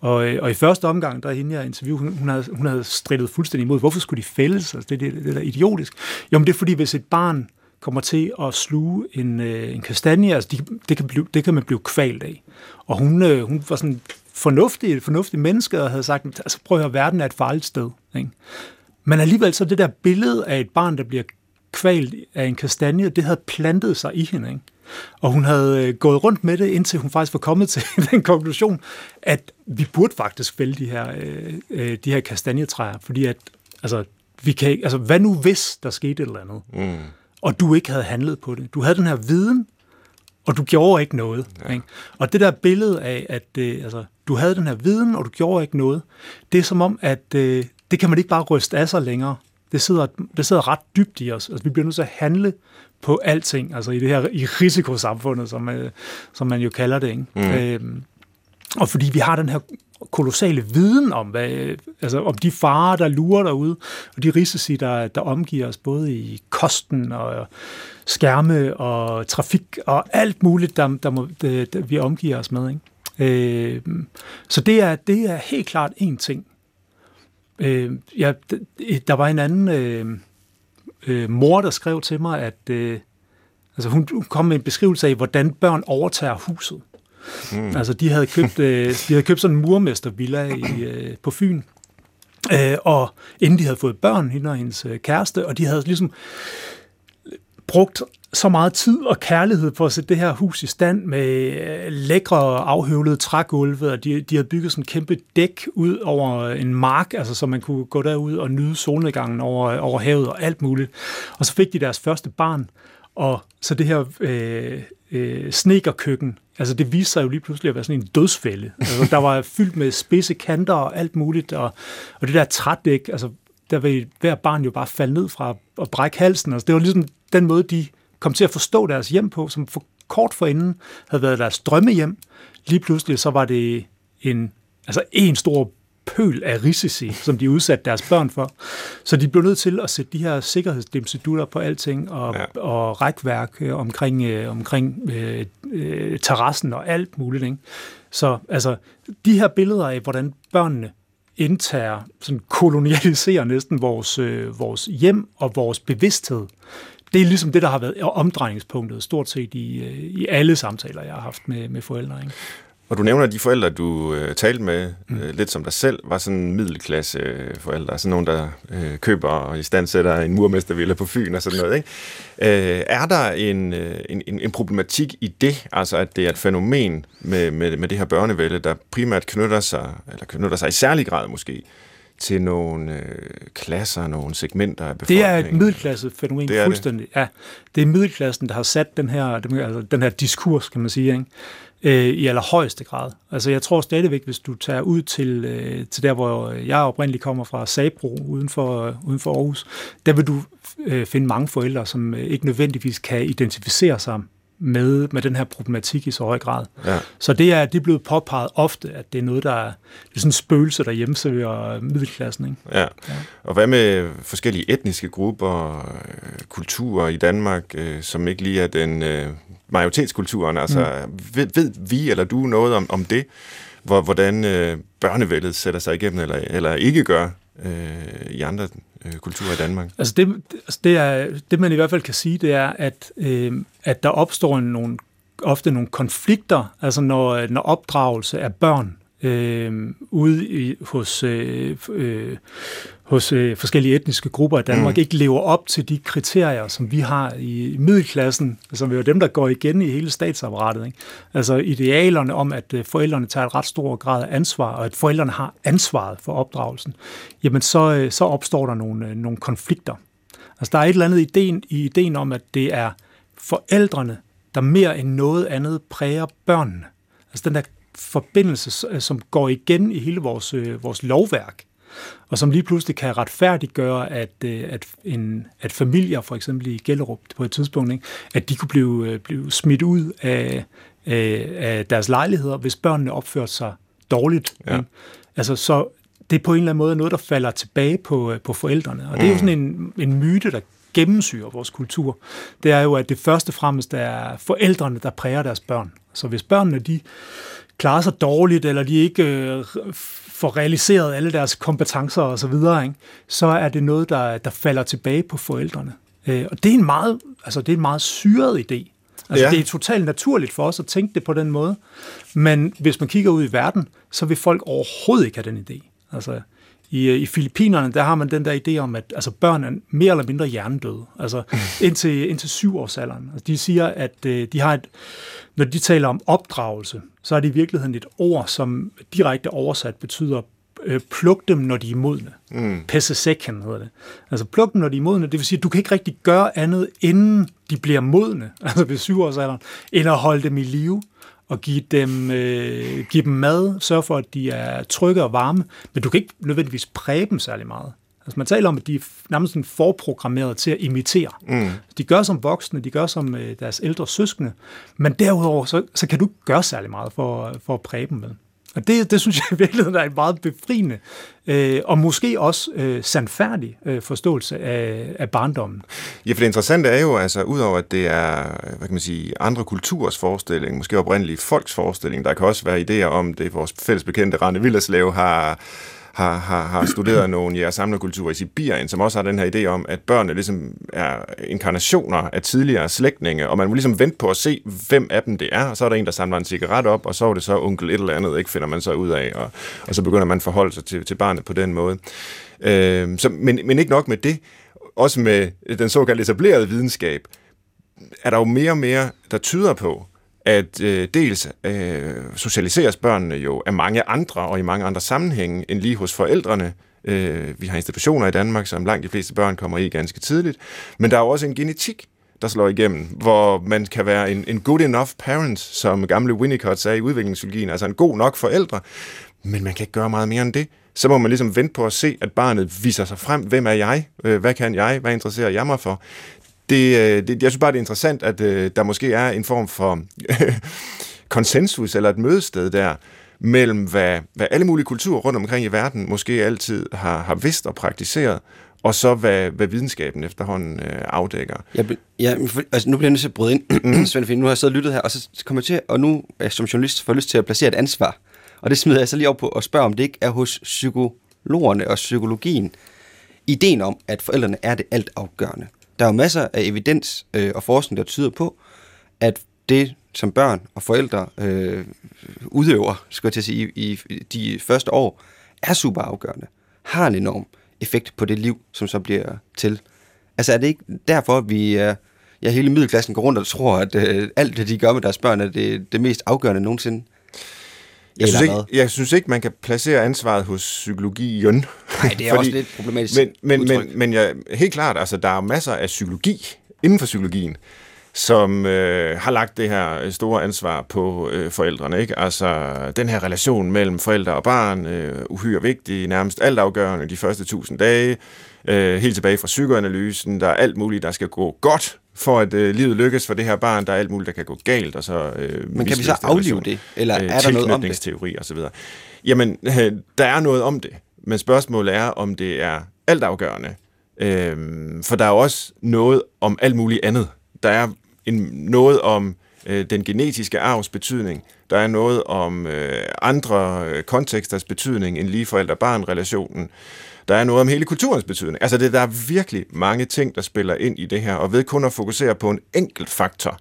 Og, øh, og i første omgang, der hende jeg interview, hun, hun, havde, hun havde strittet fuldstændig imod, hvorfor skulle de fældes? Altså, det, det, det er da idiotisk. Jo, men det er fordi, hvis et barn kommer til at sluge en, øh, en kastanje, altså de, det, kan blive, det kan man blive kvalt af. Og hun, øh, hun var sådan fornuftig, et fornuftigt menneske, og havde sagt, altså prøv at høre, verden er et farligt sted. Ikke? Men alligevel så det der billede af et barn, der bliver kvalt af en kastanje, det havde plantet sig i hende. Ikke? Og hun havde øh, gået rundt med det, indtil hun faktisk var kommet til den konklusion, at vi burde faktisk fælde de her, øh, øh, de her kastanjetræer, fordi at, altså, vi kan ikke, altså, hvad nu hvis der skete et eller andet, mm. og du ikke havde handlet på det? Du havde den her viden, og du gjorde ikke noget. Ja. Ikke? Og det der billede af, at øh, altså, du havde den her viden, og du gjorde ikke noget, det er som om, at øh, det kan man ikke bare ryste af sig længere. Det sidder, det sidder ret dybt i os. Altså, vi bliver nødt til at handle på alting, altså i det her i risikosamfundet, som, øh, som man jo kalder det. Ikke? Mm. Øhm, og fordi vi har den her kolossale viden om, hvad, altså om de farer, der lurer derude, og de risici, der, der omgiver os, både i kosten og skærme og trafik og alt muligt, der, der, må, det, der vi omgiver os med. Ikke? Øh, så det er, det er helt klart en ting. Øh, ja, der var en anden øh, øh, mor, der skrev til mig, at øh, altså hun kom med en beskrivelse af, hvordan børn overtager huset. Mm. Altså, de havde købt, øh, de havde købt sådan en murmestervilla i, øh, på Fyn, øh, og inden de havde fået børn, hende og hendes øh, kæreste, og de havde ligesom brugt så meget tid og kærlighed på at sætte det her hus i stand med øh, lækre afhøvlede trægulve, og de, de havde bygget sådan en kæmpe dæk ud over en mark, altså så man kunne gå derud og nyde solnedgangen over, over havet og alt muligt. Og så fik de deres første barn, og så det her øh, øh, snekerkøkken, altså det viste sig jo lige pludselig at være sådan en dødsfælde. Altså, der var fyldt med spidse kanter og alt muligt, og, og det der trædæk, altså der vil hver barn jo bare falde ned fra og brække halsen. Altså, det var ligesom den måde, de kom til at forstå deres hjem på, som for kort forinden havde været deres drømmehjem. Lige pludselig så var det en, altså en stor pøl af risici, som de udsatte deres børn for. Så de blev nødt til at sætte de her sikkerhedsdimsedutter på alting, og, ja. og rækværk øh, omkring, øh, omkring øh, øh, terrassen og alt muligt. Ikke? Så altså, de her billeder af, hvordan børnene indtager, sådan kolonialiserer næsten vores, øh, vores hjem og vores bevidsthed, det er ligesom det, der har været omdrejningspunktet stort set i, øh, i alle samtaler, jeg har haft med, med forældre. Ikke? Og du nævner, at de forældre, du øh, talte med, mm. øh, lidt som dig selv, var sådan middelklasse øh, forældre. Sådan nogle, der øh, køber og i stand sætter en murmestervilla på Fyn og sådan noget. Ikke? Øh, er der en, øh, en, en problematik i det? Altså, at det er et fænomen med, med, med det her børnevælde, der primært knytter sig, eller knytter sig i særlig grad måske, til nogle øh, klasser, nogle segmenter af befolkningen. Det er et middelklassefænomen, det er fuldstændig. Det. Ja, det er middelklassen, der har sat den her, altså den her diskurs, kan man sige, ikke? øh, i allerhøjeste grad. Altså jeg tror stadigvæk, hvis du tager ud til, øh, til der, hvor jeg oprindeligt kommer fra, Sabro, uden for, uden for Aarhus, der vil du øh, finde mange forældre, som øh, ikke nødvendigvis kan identificere sig med, med den her problematik i så høj grad. Ja. Så det er, det er blevet påpeget ofte, at det er noget, der er, det er sådan en spøgelse, der hjemsøger middelklassen. Ikke? Ja. ja. Og hvad med forskellige etniske grupper, øh, kulturer i Danmark, øh, som ikke lige er den øh, majoritetskulturen? Altså, mm. ved, ved vi eller du noget om, om det? Hvor, hvordan øh, børnevældet sætter sig igennem, eller, eller ikke gør øh, i andre øh, kulturer i Danmark? Altså det, altså det, er, det, man i hvert fald kan sige, det er, at, øh, at der opstår nogle, ofte nogle konflikter, altså når, når opdragelse af børn øh, ude i, hos, øh, øh, hos øh, forskellige etniske grupper i Danmark mm. ikke lever op til de kriterier, som vi har i middelklassen, som er jo dem, der går igen i hele statsapparatet. Ikke? Altså idealerne om, at øh, forældrene tager et ret stor grad af ansvar, og at forældrene har ansvaret for opdragelsen, jamen så, øh, så opstår der nogle, øh, nogle konflikter. Altså der er et eller andet ideen, i ideen om, at det er forældrene, der mere end noget andet præger børnene. Altså den der forbindelse, som går igen i hele vores, øh, vores lovværk, og som lige pludselig kan retfærdiggøre, at, øh, at, en, at familier, for eksempel i Gellerup på et tidspunkt, ikke, at de kunne blive, øh, blive smidt ud af, af, af deres lejligheder, hvis børnene opførte sig dårligt. Ja. Ikke? Altså, så det er på en eller anden måde noget, der falder tilbage på, på forældrene. Og det er jo mm. sådan en, en myte, der gennemsyrer vores kultur. Det er jo, at det første og fremmest er forældrene, der præger deres børn. Så hvis børnene, de klarer sig dårligt, eller de ikke øh, får realiseret alle deres kompetencer og så videre, ikke? så er det noget, der, der falder tilbage på forældrene. Øh, og det er en meget, altså det er en meget syret idé. Altså, ja. Det er totalt naturligt for os at tænke det på den måde. Men hvis man kigger ud i verden, så vil folk overhovedet ikke have den idé. Altså, I, I Filippinerne, der har man den der idé om, at altså, børn er mere eller mindre hjernedøde, altså indtil, indtil syvårsalderen. Altså, de siger, at øh, de har et, når de taler om opdragelse, så er det i virkeligheden et ord, som direkte oversat betyder øh, pluk dem, når de er modne. Mm. Pessesekken hedder det. Altså pluk dem, når de er modne. Det vil sige, at du kan ikke rigtig gøre andet, inden de bliver modne, altså ved syvårsalderen, end at holde dem i live og give dem, øh, give dem mad, sørge for, at de er trygge og varme, men du kan ikke nødvendigvis præge dem særlig meget. Altså man taler om, at de er nærmest sådan forprogrammeret til at imitere. Mm. De gør som voksne, de gør som øh, deres ældre søskende, men derudover, så, så kan du ikke gøre særlig meget for, for at præge dem med. Og det, det synes jeg i virkeligheden er en meget befriende øh, og måske også øh, sandfærdig øh, forståelse af, af barndommen. Ja, for det interessante er jo, altså udover at det er hvad kan man sige, andre kulturs forestilling, måske oprindelige folks forestilling, der kan også være idéer om det, vores fælles bekendte Rane Villerslev har har, har, har studeret nogle ja, samlerkulturer i Sibirien, som også har den her idé om, at børnene ligesom er inkarnationer af tidligere slægtninge, og man må ligesom vente på at se, hvem af dem det er, og så er der en, der samler en cigaret op, og så er det så onkel et eller andet, ikke finder man så ud af, og, og så begynder man at forholde sig til, til barnet på den måde. Øh, så, men, men ikke nok med det, også med den såkaldte etablerede videnskab, er der jo mere og mere, der tyder på, at øh, dels øh, socialiseres børnene jo af mange andre og i mange andre sammenhænge end lige hos forældrene. Øh, vi har institutioner i Danmark, som langt de fleste børn kommer i ganske tidligt. Men der er jo også en genetik, der slår igennem, hvor man kan være en, en good enough parent, som gamle Winnicott sagde i udviklingspsykologien, altså en god nok forældre, men man kan ikke gøre meget mere end det. Så må man ligesom vente på at se, at barnet viser sig frem. Hvem er jeg? Øh, hvad kan jeg? Hvad interesserer jeg mig for? Det, øh, det, jeg synes bare, det er interessant, at øh, der måske er en form for konsensus eller et mødested der, mellem hvad, hvad alle mulige kulturer rundt omkring i verden måske altid har, har vidst og praktiseret, og så hvad, hvad videnskaben efterhånden øh, afdækker. Jeg, ja, altså nu bliver jeg nødt til at bryde ind, mm. Svend, nu har jeg siddet og lyttet her, og så kommer jeg til, og nu som journalist får lyst til at placere et ansvar. Og det smider jeg så lige op på og spørger, om det ikke er hos psykologerne og psykologien, ideen om, at forældrene er det altafgørende. Der er jo masser af evidens øh, og forskning, der tyder på, at det, som børn og forældre øh, udøver, skal jeg til at sige, i, i de første år, er super afgørende. Har en enorm effekt på det liv, som så bliver til. Altså er det ikke derfor, at vi er, ja, hele middelklassen går rundt og tror, at øh, alt det, de gør med deres børn, er det, det mest afgørende nogensinde? Jeg synes, ikke, jeg synes ikke, man kan placere ansvaret hos psykologien. Nej, det er fordi, også lidt problematisk Men, men, men, men jeg, helt klart, altså, der er masser af psykologi inden for psykologien, som øh, har lagt det her store ansvar på øh, forældrene. Ikke? Altså, den her relation mellem forældre og barn, øh, uhyre vigtig, nærmest altafgørende de første tusind dage, øh, helt tilbage fra psykoanalysen, der er alt muligt, der skal gå godt for at øh, livet lykkes for det her barn. Der er alt muligt, der kan gå galt. Og så, øh, Men kan vi så aflive det? Eller øh, er der noget om det? og så videre. Jamen, øh, der er noget om det. Men spørgsmålet er, om det er altafgørende. Øh, for der er også noget om alt muligt andet. Der er en, noget om øh, den genetiske arvs betydning. Der er noget om øh, andre øh, konteksters betydning end lige forældre-barn-relationen. Der er noget om hele kulturens betydning. Altså, det, der er virkelig mange ting, der spiller ind i det her, og ved kun at fokusere på en enkelt faktor,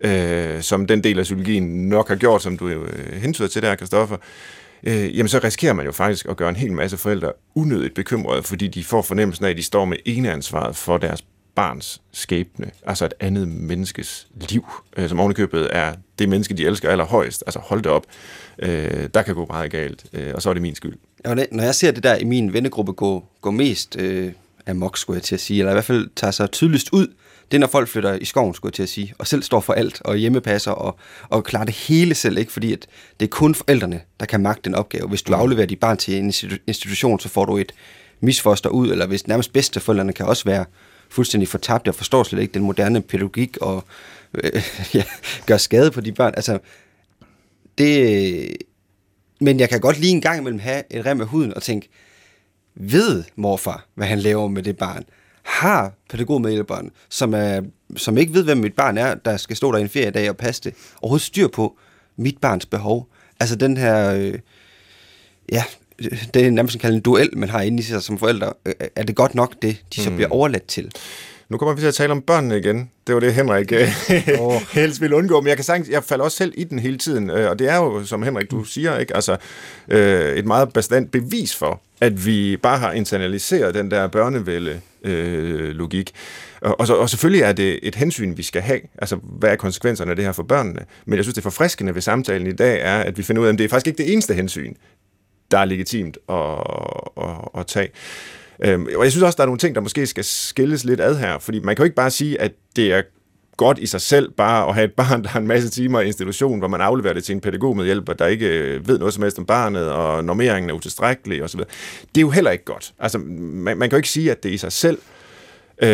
øh, som den del af psykologien nok har gjort, som du øh, hentyder til der, Kristoffer, øh, jamen så risikerer man jo faktisk at gøre en hel masse forældre unødigt bekymrede, fordi de får fornemmelsen af, at de står med eneansvaret for deres barns skæbne, altså et andet menneskes liv, øh, som ovenikøbet er det menneske, de elsker allerhøjst. Altså hold det op, øh, der kan gå meget galt, øh, og så er det min skyld. Når jeg ser det der i min vennegruppe gå, gå mest øh, amok, skulle jeg til at sige, eller i hvert fald tager sig tydeligst ud, det er, når folk flytter i skoven, skulle jeg til at sige, og selv står for alt, og hjemmepasser, og, og klarer det hele selv, ikke? fordi at det er kun forældrene, der kan magte den opgave. Hvis du mm. afleverer dit barn til en institution, så får du et misfoster ud, eller hvis nærmest bedsteforældrene kan også være fuldstændig fortabt. Jeg forstår slet ikke den moderne pædagogik og øh, ja, gør skade på de børn. Altså, det, men jeg kan godt lige en gang imellem have et rem af huden og tænke, ved morfar, hvad han laver med det barn? Har pædagogmedhjælperen, som, er, som ikke ved, hvem mit barn er, der skal stå der en feriedag og passe det, overhovedet styr på mit barns behov? Altså den her, øh, ja, det er nærmest kaldt en duel, man har inde i sig som forældre. Er det godt nok det, de så mm. bliver overladt til? Nu kommer vi til at tale om børnene igen. Det var det, Henrik oh. helst ville undgå. Men jeg kan sagtens, jeg falder også selv i den hele tiden. Øh, og det er jo, som Henrik, du siger, ikke? Altså, øh, et meget bestandt bevis for, at vi bare har internaliseret den der børnevælde øh, logik. Og, så, og selvfølgelig er det et hensyn, vi skal have. Altså, hvad er konsekvenserne af det her for børnene? Men jeg synes, det forfriskende ved samtalen i dag er, at vi finder ud af, at det er faktisk ikke det eneste hensyn, der er legitimt at, at, at tage. Øhm, og jeg synes også, der er nogle ting, der måske skal skilles lidt ad her, fordi man kan jo ikke bare sige, at det er godt i sig selv bare at have et barn, der har en masse timer i institution, hvor man afleverer det til en pædagog med hjælp, der ikke øh, ved noget som helst om barnet, og normeringen er utilstrækkelig osv. Det er jo heller ikke godt. Altså, man, man kan jo ikke sige, at det i sig selv øh,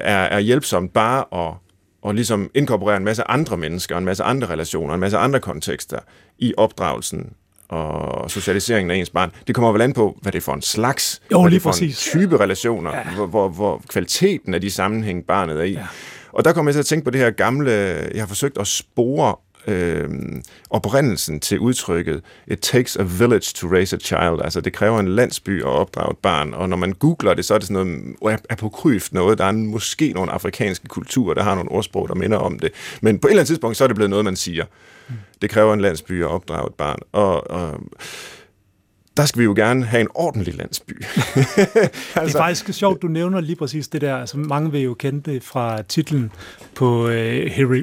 er, er hjælpsomt bare at og ligesom inkorporere en masse andre mennesker, en masse andre relationer, en masse andre kontekster i opdragelsen og socialiseringen af ens barn. Det kommer vel an på, hvad det er for en slags, jo, hvad det er for præcis. en type relationer, ja. hvor, hvor, hvor kvaliteten af de sammenhæng, barnet er i. Ja. Og der kommer jeg til at tænke på det her gamle, jeg har forsøgt at spore øh, oprindelsen til udtrykket It takes a village to raise a child. Altså, det kræver en landsby at opdrage et barn. Og når man googler det, så er det sådan noget apokryft noget. Der er måske nogle afrikanske kulturer, der har nogle ordsprog, der minder om det. Men på et eller andet tidspunkt, så er det blevet noget, man siger. Det kræver en landsby at opdrage et barn. Og, og der skal vi jo gerne have en ordentlig landsby. altså. Det er altså- faktisk sjovt, du nævner lige præcis det der. Altså, mange vil jo kende det fra titlen på uh,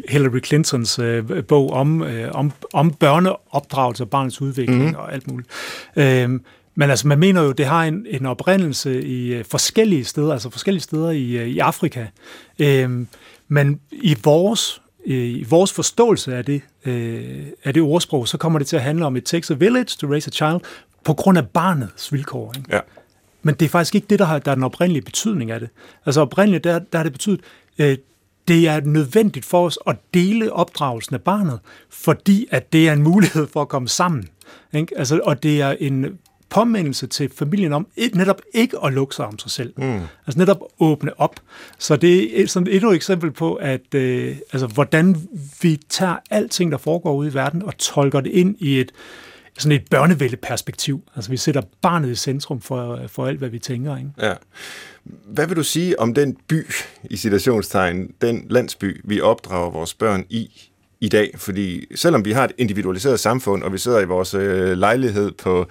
Hillary Clintons uh, bog om, uh, om, om børneopdragelse og barnets udvikling mm. og alt muligt. Uh, men altså, man mener jo, det har en, en oprindelse i uh, forskellige steder, altså forskellige steder i, uh, i Afrika. Uh, men i vores i vores forståelse af det, øh, af det ordsprog, så kommer det til at handle om, it takes a village to raise a child, på grund af barnets vilkår. Ikke? Ja. Men det er faktisk ikke det, der, har, der er den oprindelige betydning af det. Altså oprindeligt, der, der har det betydet, øh, det er nødvendigt for os at dele opdragelsen af barnet, fordi at det er en mulighed for at komme sammen. Ikke? Altså, og det er en påmindelse til familien om et, netop ikke at lukke sig om sig selv. Mm. Altså netop åbne op. Så det er sådan endnu et eksempel på, at øh, altså, hvordan vi tager alting, der foregår ude i verden, og tolker det ind i et sådan et børnevældeperspektiv. Altså vi sætter barnet i centrum for, for alt, hvad vi tænker. Ikke? Ja. Hvad vil du sige om den by, i citationstegn, den landsby, vi opdrager vores børn i i dag? Fordi selvom vi har et individualiseret samfund, og vi sidder i vores øh, lejlighed på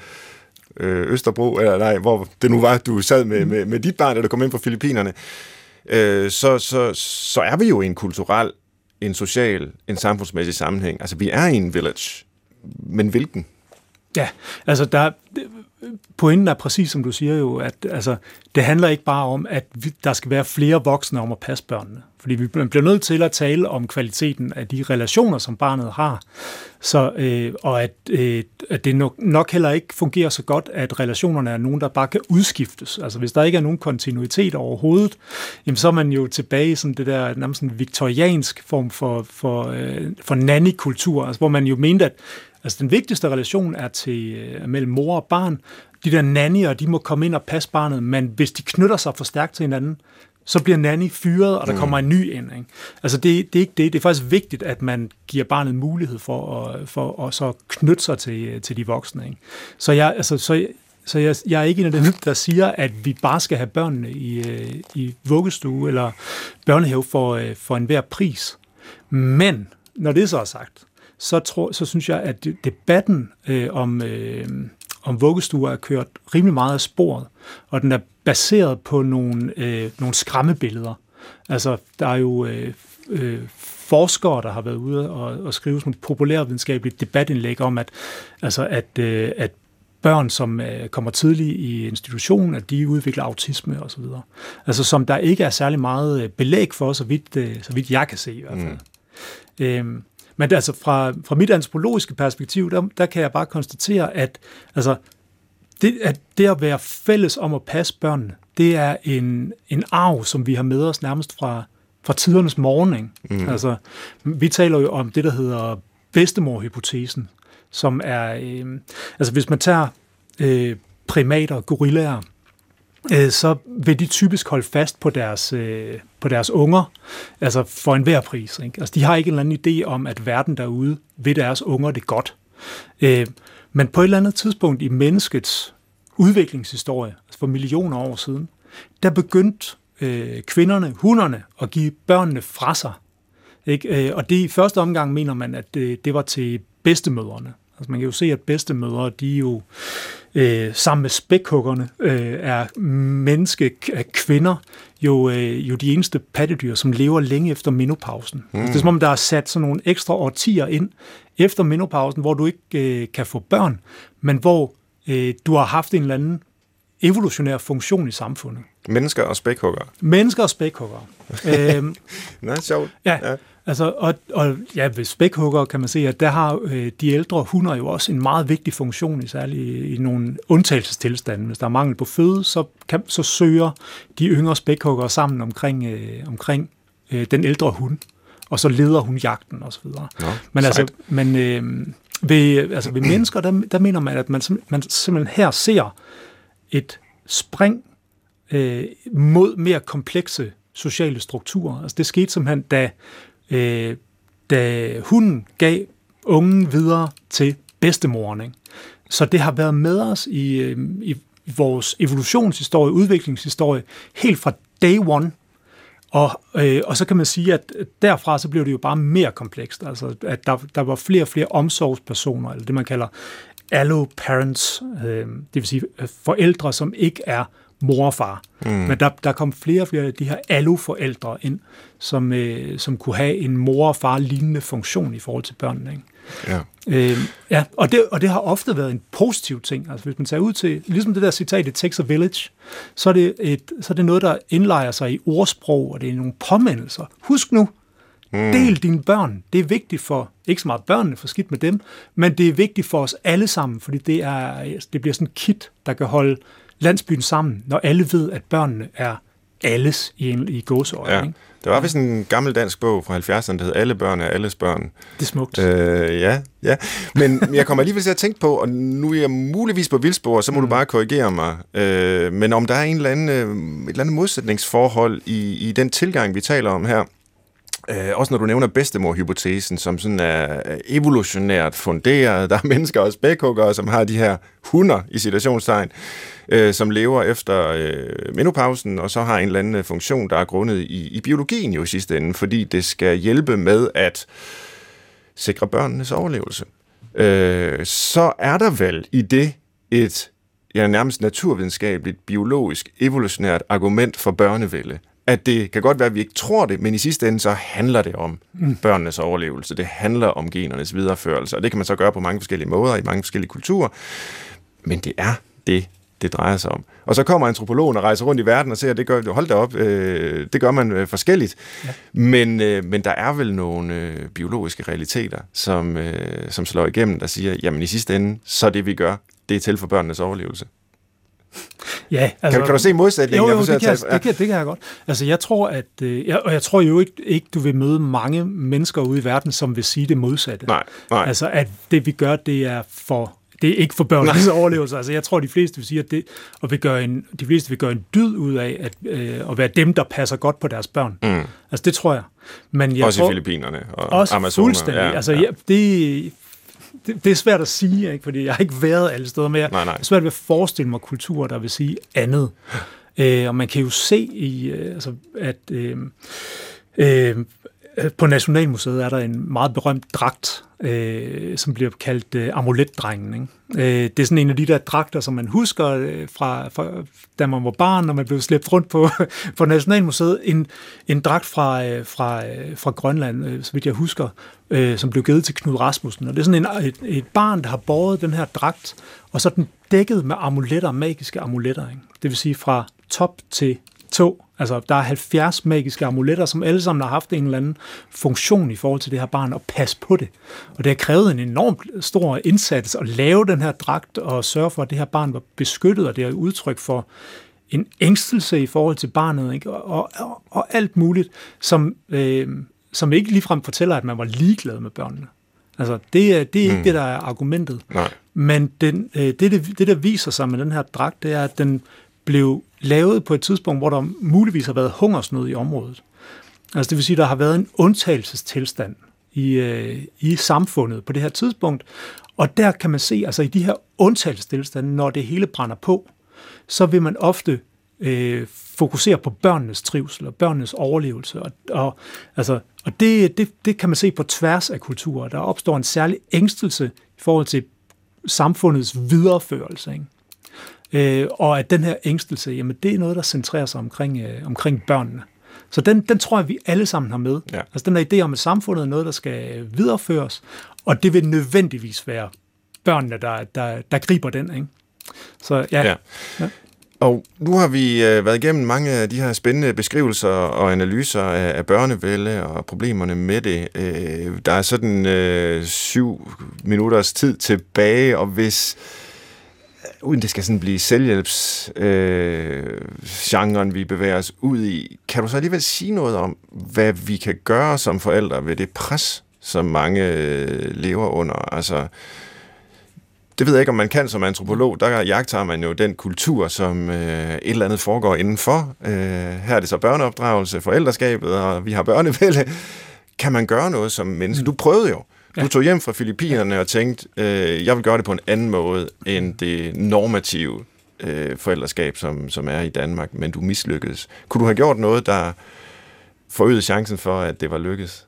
øh, Østerbro, eller nej, hvor det nu var, du sad med, med, med dit barn, da du kom ind fra Filippinerne, øh, så, så, så er vi jo i en kulturel, en social, en samfundsmæssig sammenhæng. Altså, vi er i en village. Men hvilken? Ja, altså der, pointen er præcis som du siger jo, at altså, det handler ikke bare om, at vi, der skal være flere voksne om at passe børnene. Fordi vi bliver nødt til at tale om kvaliteten af de relationer, som barnet har. Så, øh, og at, øh, at det nok, nok heller ikke fungerer så godt, at relationerne er nogen, der bare kan udskiftes. Altså hvis der ikke er nogen kontinuitet overhovedet, jamen, så er man jo tilbage i sådan det der nærmest sådan viktoriansk form for, for, øh, for nannikultur, altså, hvor man jo mente, at Altså den vigtigste relation er til øh, mellem mor og barn. De der nannyer, de må komme ind og passe barnet, men hvis de knytter sig for stærkt til hinanden, så bliver nanny fyret, og der mm. kommer en ny ind. Ikke? Altså det, det er ikke det. Det er faktisk vigtigt, at man giver barnet mulighed for at, for at så knytte sig til, til de voksne. Ikke? Så, jeg, altså, så, så jeg, jeg er ikke en af dem, der siger, at vi bare skal have børnene i, øh, i vuggestue eller børnehave for, øh, for enhver pris. Men når det så er sagt, så, tror, så synes jeg, at debatten øh, om, øh, om vuggestuer er kørt rimelig meget af sporet, og den er baseret på nogle, øh, nogle skræmmebilleder. Altså, der er jo øh, øh, forskere, der har været ude og, og skrive sådan et populærvidenskabeligt debatindlæg om, at, altså, at, øh, at børn, som øh, kommer tidligt i institutionen, at de udvikler autisme osv. Altså som der ikke er særlig meget øh, belæg for, så vidt, øh, så vidt jeg kan se i hvert fald. Mm. Øhm, men altså fra, fra mit antropologiske perspektiv, der, der kan jeg bare konstatere, at altså, det, at det at være fælles om at passe børnene, det er en, en arv, som vi har med os nærmest fra, fra tidernes morgen. Mm. Altså, vi taler jo om det, der hedder bedstemorhypotesen, som er, øh, altså hvis man tager øh, primater, gorillaer, øh, så vil de typisk holde fast på deres, øh, på deres unger, altså for enhver pris. Ikke? Altså, de har ikke en eller anden idé om, at verden derude vil deres unger det godt. Øh, men på et eller andet tidspunkt i menneskets udviklingshistorie, altså for millioner år siden, der begyndte øh, kvinderne, hunderne, at give børnene fra sig. Ikke? Øh, og det i første omgang mener man, at det, det var til bedstemødrene. Altså man kan jo se, at bedstemødre, de er jo øh, sammen med spækhuggerne, øh, er menneske, er kvinder, jo, øh, jo de eneste pattedyr, som lever længe efter menopausen. Mm. Altså, det er som om, der er sat sådan nogle ekstra årtier ind efter menopausen, hvor du ikke øh, kan få børn, men hvor øh, du har haft en eller anden evolutionær funktion i samfundet. Mennesker og spækhugger. Mennesker og spækhugger. øhm, Nå, sjovt. Ja, ja. Altså, og, og ja, ved spækhugger kan man se, at der har øh, de ældre hunder jo også en meget vigtig funktion, i særligt i, i nogle undtagelsestilstande. Hvis der er mangel på føde, så, kan, så søger de yngre spækhugger sammen omkring, øh, omkring øh, den ældre hund, og så leder hun jagten osv. Men, altså, men øh, ved, altså, ved mennesker, der, der mener man, at man, man simpelthen her ser et spring øh, mod mere komplekse sociale strukturer. Altså det skete simpelthen, da, øh, da hunden gav ungen videre til bedstemoren. Ikke? Så det har været med os i, øh, i vores evolutionshistorie, udviklingshistorie, helt fra day one. Og, øh, og så kan man sige, at derfra så blev det jo bare mere komplekst. Altså, at der, der var flere og flere omsorgspersoner, eller det man kalder allo-parents, øh, det vil sige øh, forældre, som ikke er mor og far. Mm. Men der, der kom flere og flere af de her allo-forældre ind, som, øh, som kunne have en mor og far lignende funktion i forhold til børnene. Ikke? Ja. Øh, ja, og det, og det har ofte været en positiv ting. Altså hvis man tager ud til, ligesom det der citat, it takes a village, så er det, et, så er det noget, der indlejer sig i ordsprog, og det er nogle påmindelser. Husk nu, Mm. Del dine børn. Det er vigtigt for, ikke så meget børnene, for skidt med dem, men det er vigtigt for os alle sammen, fordi det, er, det bliver sådan en kit, der kan holde landsbyen sammen, når alle ved, at børnene er alles i, en, i gåseøje. Ja. Ikke? Der var vist en gammel dansk bog fra 70'erne, der hed Alle børn er alles børn. Det er smukt. Øh, ja, ja. Men jeg kommer alligevel til at tænke på, og nu er jeg muligvis på vildspor, så må mm. du bare korrigere mig, øh, men om der er en eller anden, øh, et eller andet modsætningsforhold i, i den tilgang, vi taler om her, Øh, også når du nævner bedstemor-hypotesen, som sådan er evolutionært funderet. Der er mennesker og spækhuggere, som har de her hunder i situationstegn, øh, som lever efter øh, menopausen, og så har en eller anden funktion, der er grundet i, i biologien jo i sidste ende, fordi det skal hjælpe med at sikre børnenes overlevelse. Øh, så er der vel i det et ja, nærmest naturvidenskabeligt, biologisk, evolutionært argument for børnevælde at det kan godt være, at vi ikke tror det, men i sidste ende så handler det om mm. børnenes overlevelse. Det handler om genernes videreførelse, og det kan man så gøre på mange forskellige måder i mange forskellige kulturer. Men det er det, det drejer sig om. Og så kommer antropologen og rejser rundt i verden og ser, at det gør, hold da op, øh, det gør man øh, forskelligt. Ja. Men, øh, men der er vel nogle øh, biologiske realiteter, som, øh, som slår igennem, der siger, jamen i sidste ende, så det vi gør, det er til for børnenes overlevelse. Ja, altså, kan, kan du se modsætningen? Jo, jo, det, kan, jeg, det, kan, det kan jeg godt. Altså, jeg tror, at, øh, jeg, og jeg tror jo ikke, ikke, du vil møde mange mennesker ude i verden, som vil sige det modsatte. Nej, nej. Altså, at det vi gør, det er for det er ikke for børnenes overlevelse. Altså, jeg tror, de fleste vil sige, at det, og vil gøre en, de fleste vil gøre en dyd ud af at, øh, at være dem, der passer godt på deres børn. Mm. Altså, det tror jeg. Men jeg også tror, i Filippinerne og også Amazoner. fuldstændig. Ja, altså, ja. Ja, det, det, det er svært at sige, ikke? fordi jeg har ikke været alle steder, men jeg nej, nej. er svært at forestille mig kulturer, der vil sige andet. Øh, og man kan jo se, i, øh, altså, at øh, øh, på Nationalmuseet er der en meget berømt dragt, øh, som bliver kaldt øh, amuletdrengen. Ikke? Øh, det er sådan en af de der dragter, som man husker øh, fra, fra da man var barn, når man blev slæbt rundt på, på Nationalmuseet. En, en dragt fra, øh, fra, øh, fra Grønland, øh, så vidt jeg husker, øh, som blev givet til Knud Rasmussen. Og det er sådan en, et, et barn, der har båret den her dragt, og så er den dækket med amuletter, magiske amuletter. Ikke? Det vil sige fra top til tå. Altså, der er 70 magiske amuletter, som alle sammen har haft en eller anden funktion i forhold til det her barn, og passe på det. Og det har krævet en enormt stor indsats at lave den her dragt, og sørge for, at det her barn var beskyttet, og det er udtryk for en ængstelse i forhold til barnet, ikke? Og, og, og alt muligt, som, øh, som ikke ligefrem fortæller, at man var ligeglad med børnene. Altså, det er, det er ikke mm. det, der er argumentet. Nej. Men den, øh, det, det, det, der viser sig med den her dragt, det er, at den blev lavet på et tidspunkt, hvor der muligvis har været hungersnød i området. Altså det vil sige, at der har været en undtagelsestilstand i, øh, i samfundet på det her tidspunkt. Og der kan man se, altså i de her undtagelsestilstande, når det hele brænder på, så vil man ofte øh, fokusere på børnenes trivsel og børnenes overlevelse. Og, og, altså, og det, det, det kan man se på tværs af kulturer. Der opstår en særlig ængstelse i forhold til samfundets videreførelse. Ikke? Øh, og at den her ængstelse, jamen det er noget, der centrerer sig omkring, øh, omkring børnene. Så den, den tror jeg, vi alle sammen har med. Ja. Altså den her idé om, at samfundet er noget, der skal videreføres, og det vil nødvendigvis være børnene, der, der, der griber den. Ikke? Så ja, Ja. Ja. Og nu har vi øh, været igennem mange af de her spændende beskrivelser og analyser af, af børnevælde og problemerne med det. Øh, der er sådan øh, syv minutters tid tilbage, og hvis øh, uden det skal sådan blive selvhjælpsgenren, øh, vi bevæger os ud i, kan du så alligevel sige noget om, hvad vi kan gøre som forældre ved det pres, som mange øh, lever under? Altså, det ved jeg ikke, om man kan som antropolog. Der jagter man jo den kultur, som øh, et eller andet foregår indenfor. Øh, her er det så børneopdragelse, forældreskabet, og vi har børnevælde. Kan man gøre noget som menneske? Du prøvede jo. Du tog hjem fra Filippinerne og tænkte, øh, jeg vil gøre det på en anden måde end det normative øh, forældreskab, som, som er i Danmark, men du mislykkedes. Kunne du have gjort noget, der forøgede chancen for, at det var lykkedes?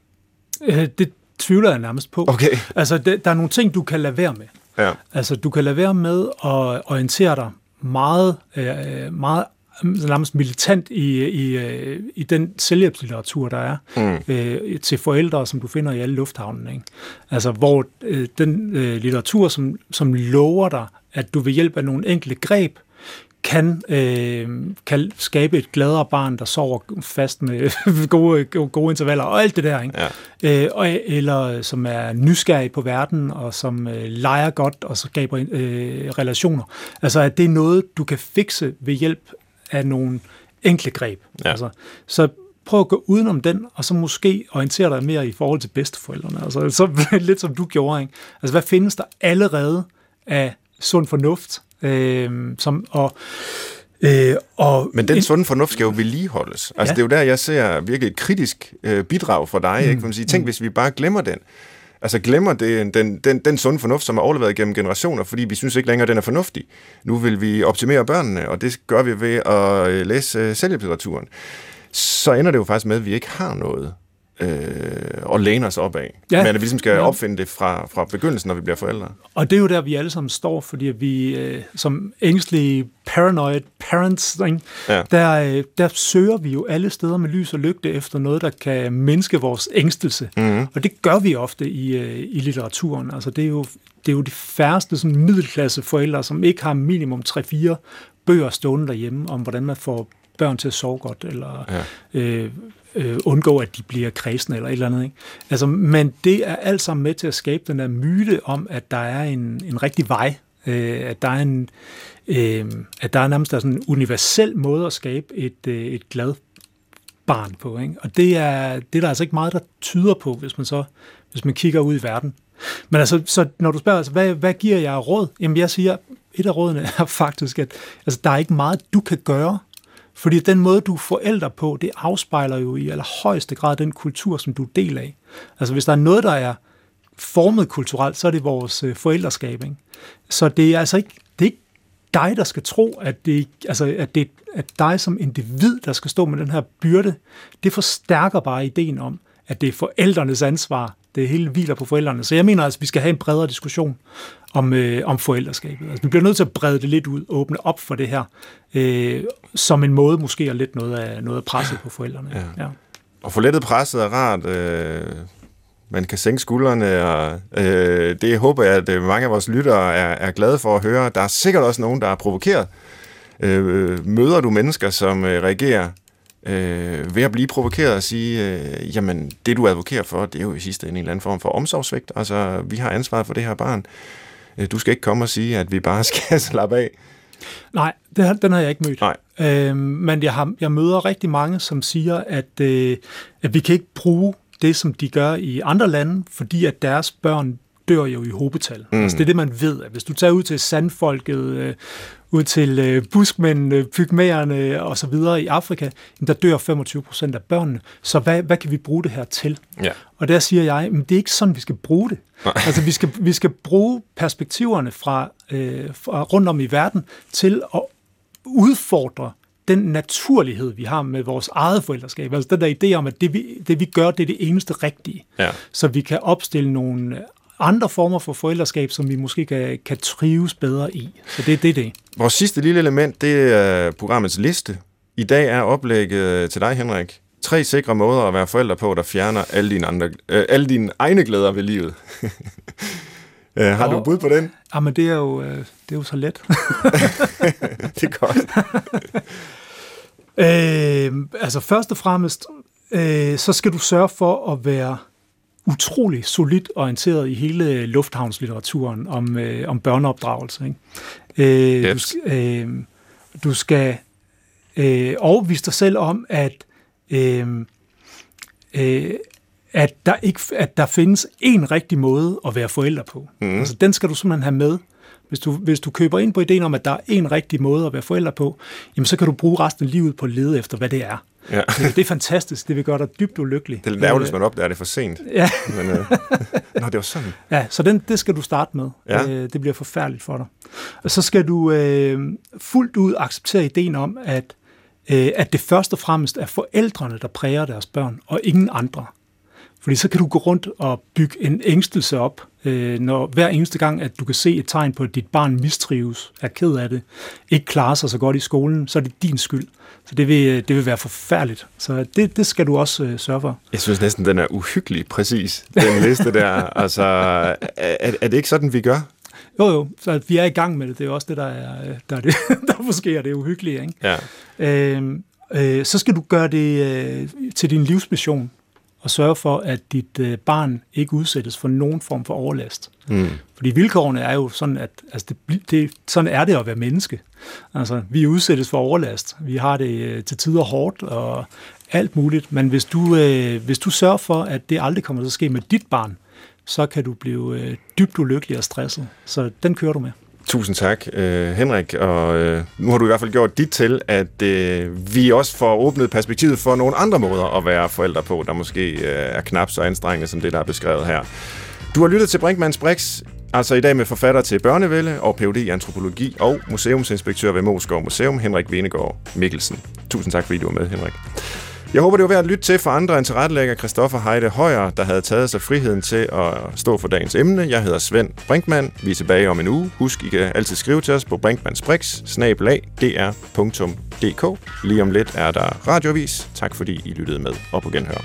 øh, det tvivler jeg nærmest på. Okay. Altså, det, der er nogle ting, du kan lade være med. Ja. Altså, du kan lade være med at orientere dig meget, øh, meget nærmest militant i, i, øh, i den selvhjælpslitteratur, der er Mm. øh, til forældre, som du finder i alle lufthavnene. Ikke? Altså, hvor øh, den øh, litteratur, som, som lover dig, at du ved hjælp af nogle enkelte greb, kan, øh, kan skabe et gladere barn, der sover fast med gode, gode, gode intervaller og alt det der. Ikke? Ja. Øh, og, eller som er nysgerrig på verden, og som øh, leger godt, og så skaber øh, relationer. Altså, at det er noget, du kan fikse ved hjælp af nogle enkle greb. Ja. Altså, så prøv at gå udenom den, og så måske orientere dig mere i forhold til bedsteforældrene. Altså, så lidt som du gjorde. Ikke? Altså, hvad findes der allerede af sund fornuft? Øh, som, og, øh, og Men den sunde fornuft skal jo vedligeholdes. Altså, Ja. det er jo der, jeg ser virkelig et kritisk øh, bidrag fra dig. Mm. Ikke? For man siger, tænk, hvis vi bare glemmer den. Altså glemmer det, den, den, den sunde fornuft, som er overlevet gennem generationer, fordi vi synes ikke længere, den er fornuftig. Nu vil vi optimere børnene, og det gør vi ved at øh, læse øh, selvhjælpslitteraturen. Så ender det jo faktisk med, at vi ikke har noget øh, at læne os op af. Ja. Men at vi ligesom skal Ja. opfinde det fra, fra begyndelsen, når vi bliver forældre. Og det er jo der, vi alle sammen står, fordi vi øh, som ængstlige, paranoid parents, ikke? Ja. Der, øh, der søger vi jo alle steder med lys og lygte efter noget, der kan mindske vores ængstelse. Mm-hmm. Og det gør vi ofte i, øh, i litteraturen. Altså det er jo, det er jo de færreste sådan middelklasse forældre, som ikke har minimum 3-4 bøger stående derhjemme om, hvordan man får børn til at sove godt, eller Ja. øh, øh, undgå, at de bliver kredsende eller et eller andet. Ikke? Altså, men det er alt sammen med til at skabe den der myte om, at der er en, en rigtig vej, øh, at der er en, øh, at der er nærmest der er sådan en universel måde at skabe et, øh, et glad barn på. Ikke? Og det er, det er der altså ikke meget, der tyder på, hvis man så hvis man kigger ud i verden. Men altså, så når du spørger, altså, hvad, hvad giver jeg råd? Jamen, jeg siger, et af rådene er faktisk, at altså, der er ikke meget, du kan gøre. Fordi den måde, du forælder forældre på, det afspejler jo i allerhøjeste grad den kultur, som du er del af. Altså, hvis der er noget, der er formet kulturelt, så er det vores øh, forældreskab. Ikke? Så det er altså ikke, det er ikke dig, der skal tro, at det, altså, at det er dig som individ, der skal stå med den her byrde. Det forstærker bare ideen om, at det er forældrenes ansvar. Det hele hviler på forældrene. Så jeg mener altså, at vi skal have en bredere diskussion om, øh, om forældreskabet. Altså, vi bliver nødt til at brede det lidt ud, åbne op for det her, øh, som en måde måske at lidt noget af, noget af presset på forældrene. Ja. Ja. Og få lettet presset er rart. Øh, man kan sænke skuldrene, og øh, det håber jeg, at øh, mange af vores lyttere er, er glade for at høre. Der er sikkert også nogen, der er provokeret. Øh, møder du mennesker, som øh, reagerer øh, ved at blive provokeret og sige, øh, jamen det du advokerer for, det er jo i sidste ende en eller anden form for omsorgsvægt. Altså, vi har ansvaret for det her barn. Øh, du skal ikke komme og sige, at vi bare skal slappe af. Nej, det, den har jeg ikke mødt. Nej. Øhm, men jeg, har, jeg møder rigtig mange, som siger, at, øh, at vi kan ikke bruge det, som de gør i andre lande, fordi at deres børn dør jo i hobetal. Mm. Altså, det er det, man ved. At hvis du tager ud til sandfolket, øh, ud til øh, buskmændene, pygmæerne og så videre i Afrika, jamen, der dør 25 procent af børnene. Så hvad, hvad kan vi bruge det her til? Ja. Og der siger jeg, at det er ikke sådan, vi skal bruge det. altså, vi skal, vi skal bruge perspektiverne fra, øh, fra rundt om i verden til at udfordre den naturlighed, vi har med vores eget forældreskab, altså den der idé om, at det vi, det vi gør, det er det eneste rigtige, Ja. så vi kan opstille nogle andre former for forældreskab, som vi måske kan, kan trives bedre i. Så det er det, det. Vores sidste lille element, det er programmets liste. I dag er oplægget til dig, Henrik. Tre sikre måder at være forældre på, der fjerner alle dine, andre, øh, alle dine egne glæder ved livet. øh, har du Og- bud på den? Jamen, det er jo, øh, det er jo så let. Det er godt. Øh, altså først og fremmest, øh, så skal du sørge for at være utrolig solidt orienteret i hele lufthavnslitteraturen om, øh, om børneopdragelse. Ikke? Øh, du, Yes. skal, øh, du skal øh, overbevise dig selv om, at, øh, øh, at, der ikke, at der findes en rigtig måde at være forælder på. Mm. Altså, den skal du simpelthen have med. Hvis du, hvis du køber ind på ideen om, at der er en rigtig måde at være forælder på, jamen så kan du bruge resten af livet på at lede efter, hvad det er. Ja. Det, er fantastisk. Det vil gøre dig dybt ulykkelig. Det er ærgerligt, hvis man opdager det for sent. Ja, Men, øh, nå, det var sådan. ja så den, det skal du starte med. Ja. Øh, det bliver forfærdeligt for dig. Og så skal du øh, fuldt ud acceptere ideen om, at, øh, at det først og fremmest er forældrene, der præger deres børn, og ingen andre. Fordi så kan du gå rundt og bygge en ængstelse op, øh, når hver eneste gang, at du kan se et tegn på, at dit barn mistrives, er ked af det, ikke klarer sig så godt i skolen, så er det din skyld. Så det vil, det vil være forfærdeligt. Så det, det skal du også øh, sørge for. Jeg synes næsten, den er uhyggelig præcis, den liste der. Altså, er, er det ikke sådan, vi gør? Jo, jo, så vi er i gang med det. Det er også det, der er, der er, det, der måske er det uhyggelige. Ikke? Ja. Øh, øh, så skal du gøre det øh, til din livsmission og sørge for, at dit øh, barn ikke udsættes for nogen form for overlast. Mm. Fordi vilkårene er jo sådan, at altså det, det, sådan er det at være menneske. Altså, vi udsættes for overlast. Vi har det øh, til tider hårdt og alt muligt. Men hvis du, øh, hvis du sørger for, at det aldrig kommer til at ske med dit barn, så kan du blive øh, dybt ulykkelig og stresset. Så den kører du med. Tusind tak, øh, Henrik. Og øh, nu har du i hvert fald gjort dit til, at øh, vi også får åbnet perspektivet for nogle andre måder at være forældre på, der måske øh, er knap så anstrengende som det, der er beskrevet her. Du har lyttet til Brinkmanns Brix, altså i dag med forfatter til Børnevælde og Ph.D. i antropologi og museumsinspektør ved Moskov Museum, Henrik Venegård Mikkelsen. Tusind tak, fordi du var med, Henrik. Jeg håber, det var værd at lytte til for andre end tilrettelægger Christoffer Heide Højer, der havde taget sig friheden til at stå for dagens emne. Jeg hedder Svend Brinkmann. Vi er tilbage om en uge. Husk, I kan altid skrive til os på brinkmannsbrix, dr.dk. Lige om lidt er der radiovis. Tak fordi I lyttede med, og på genhør.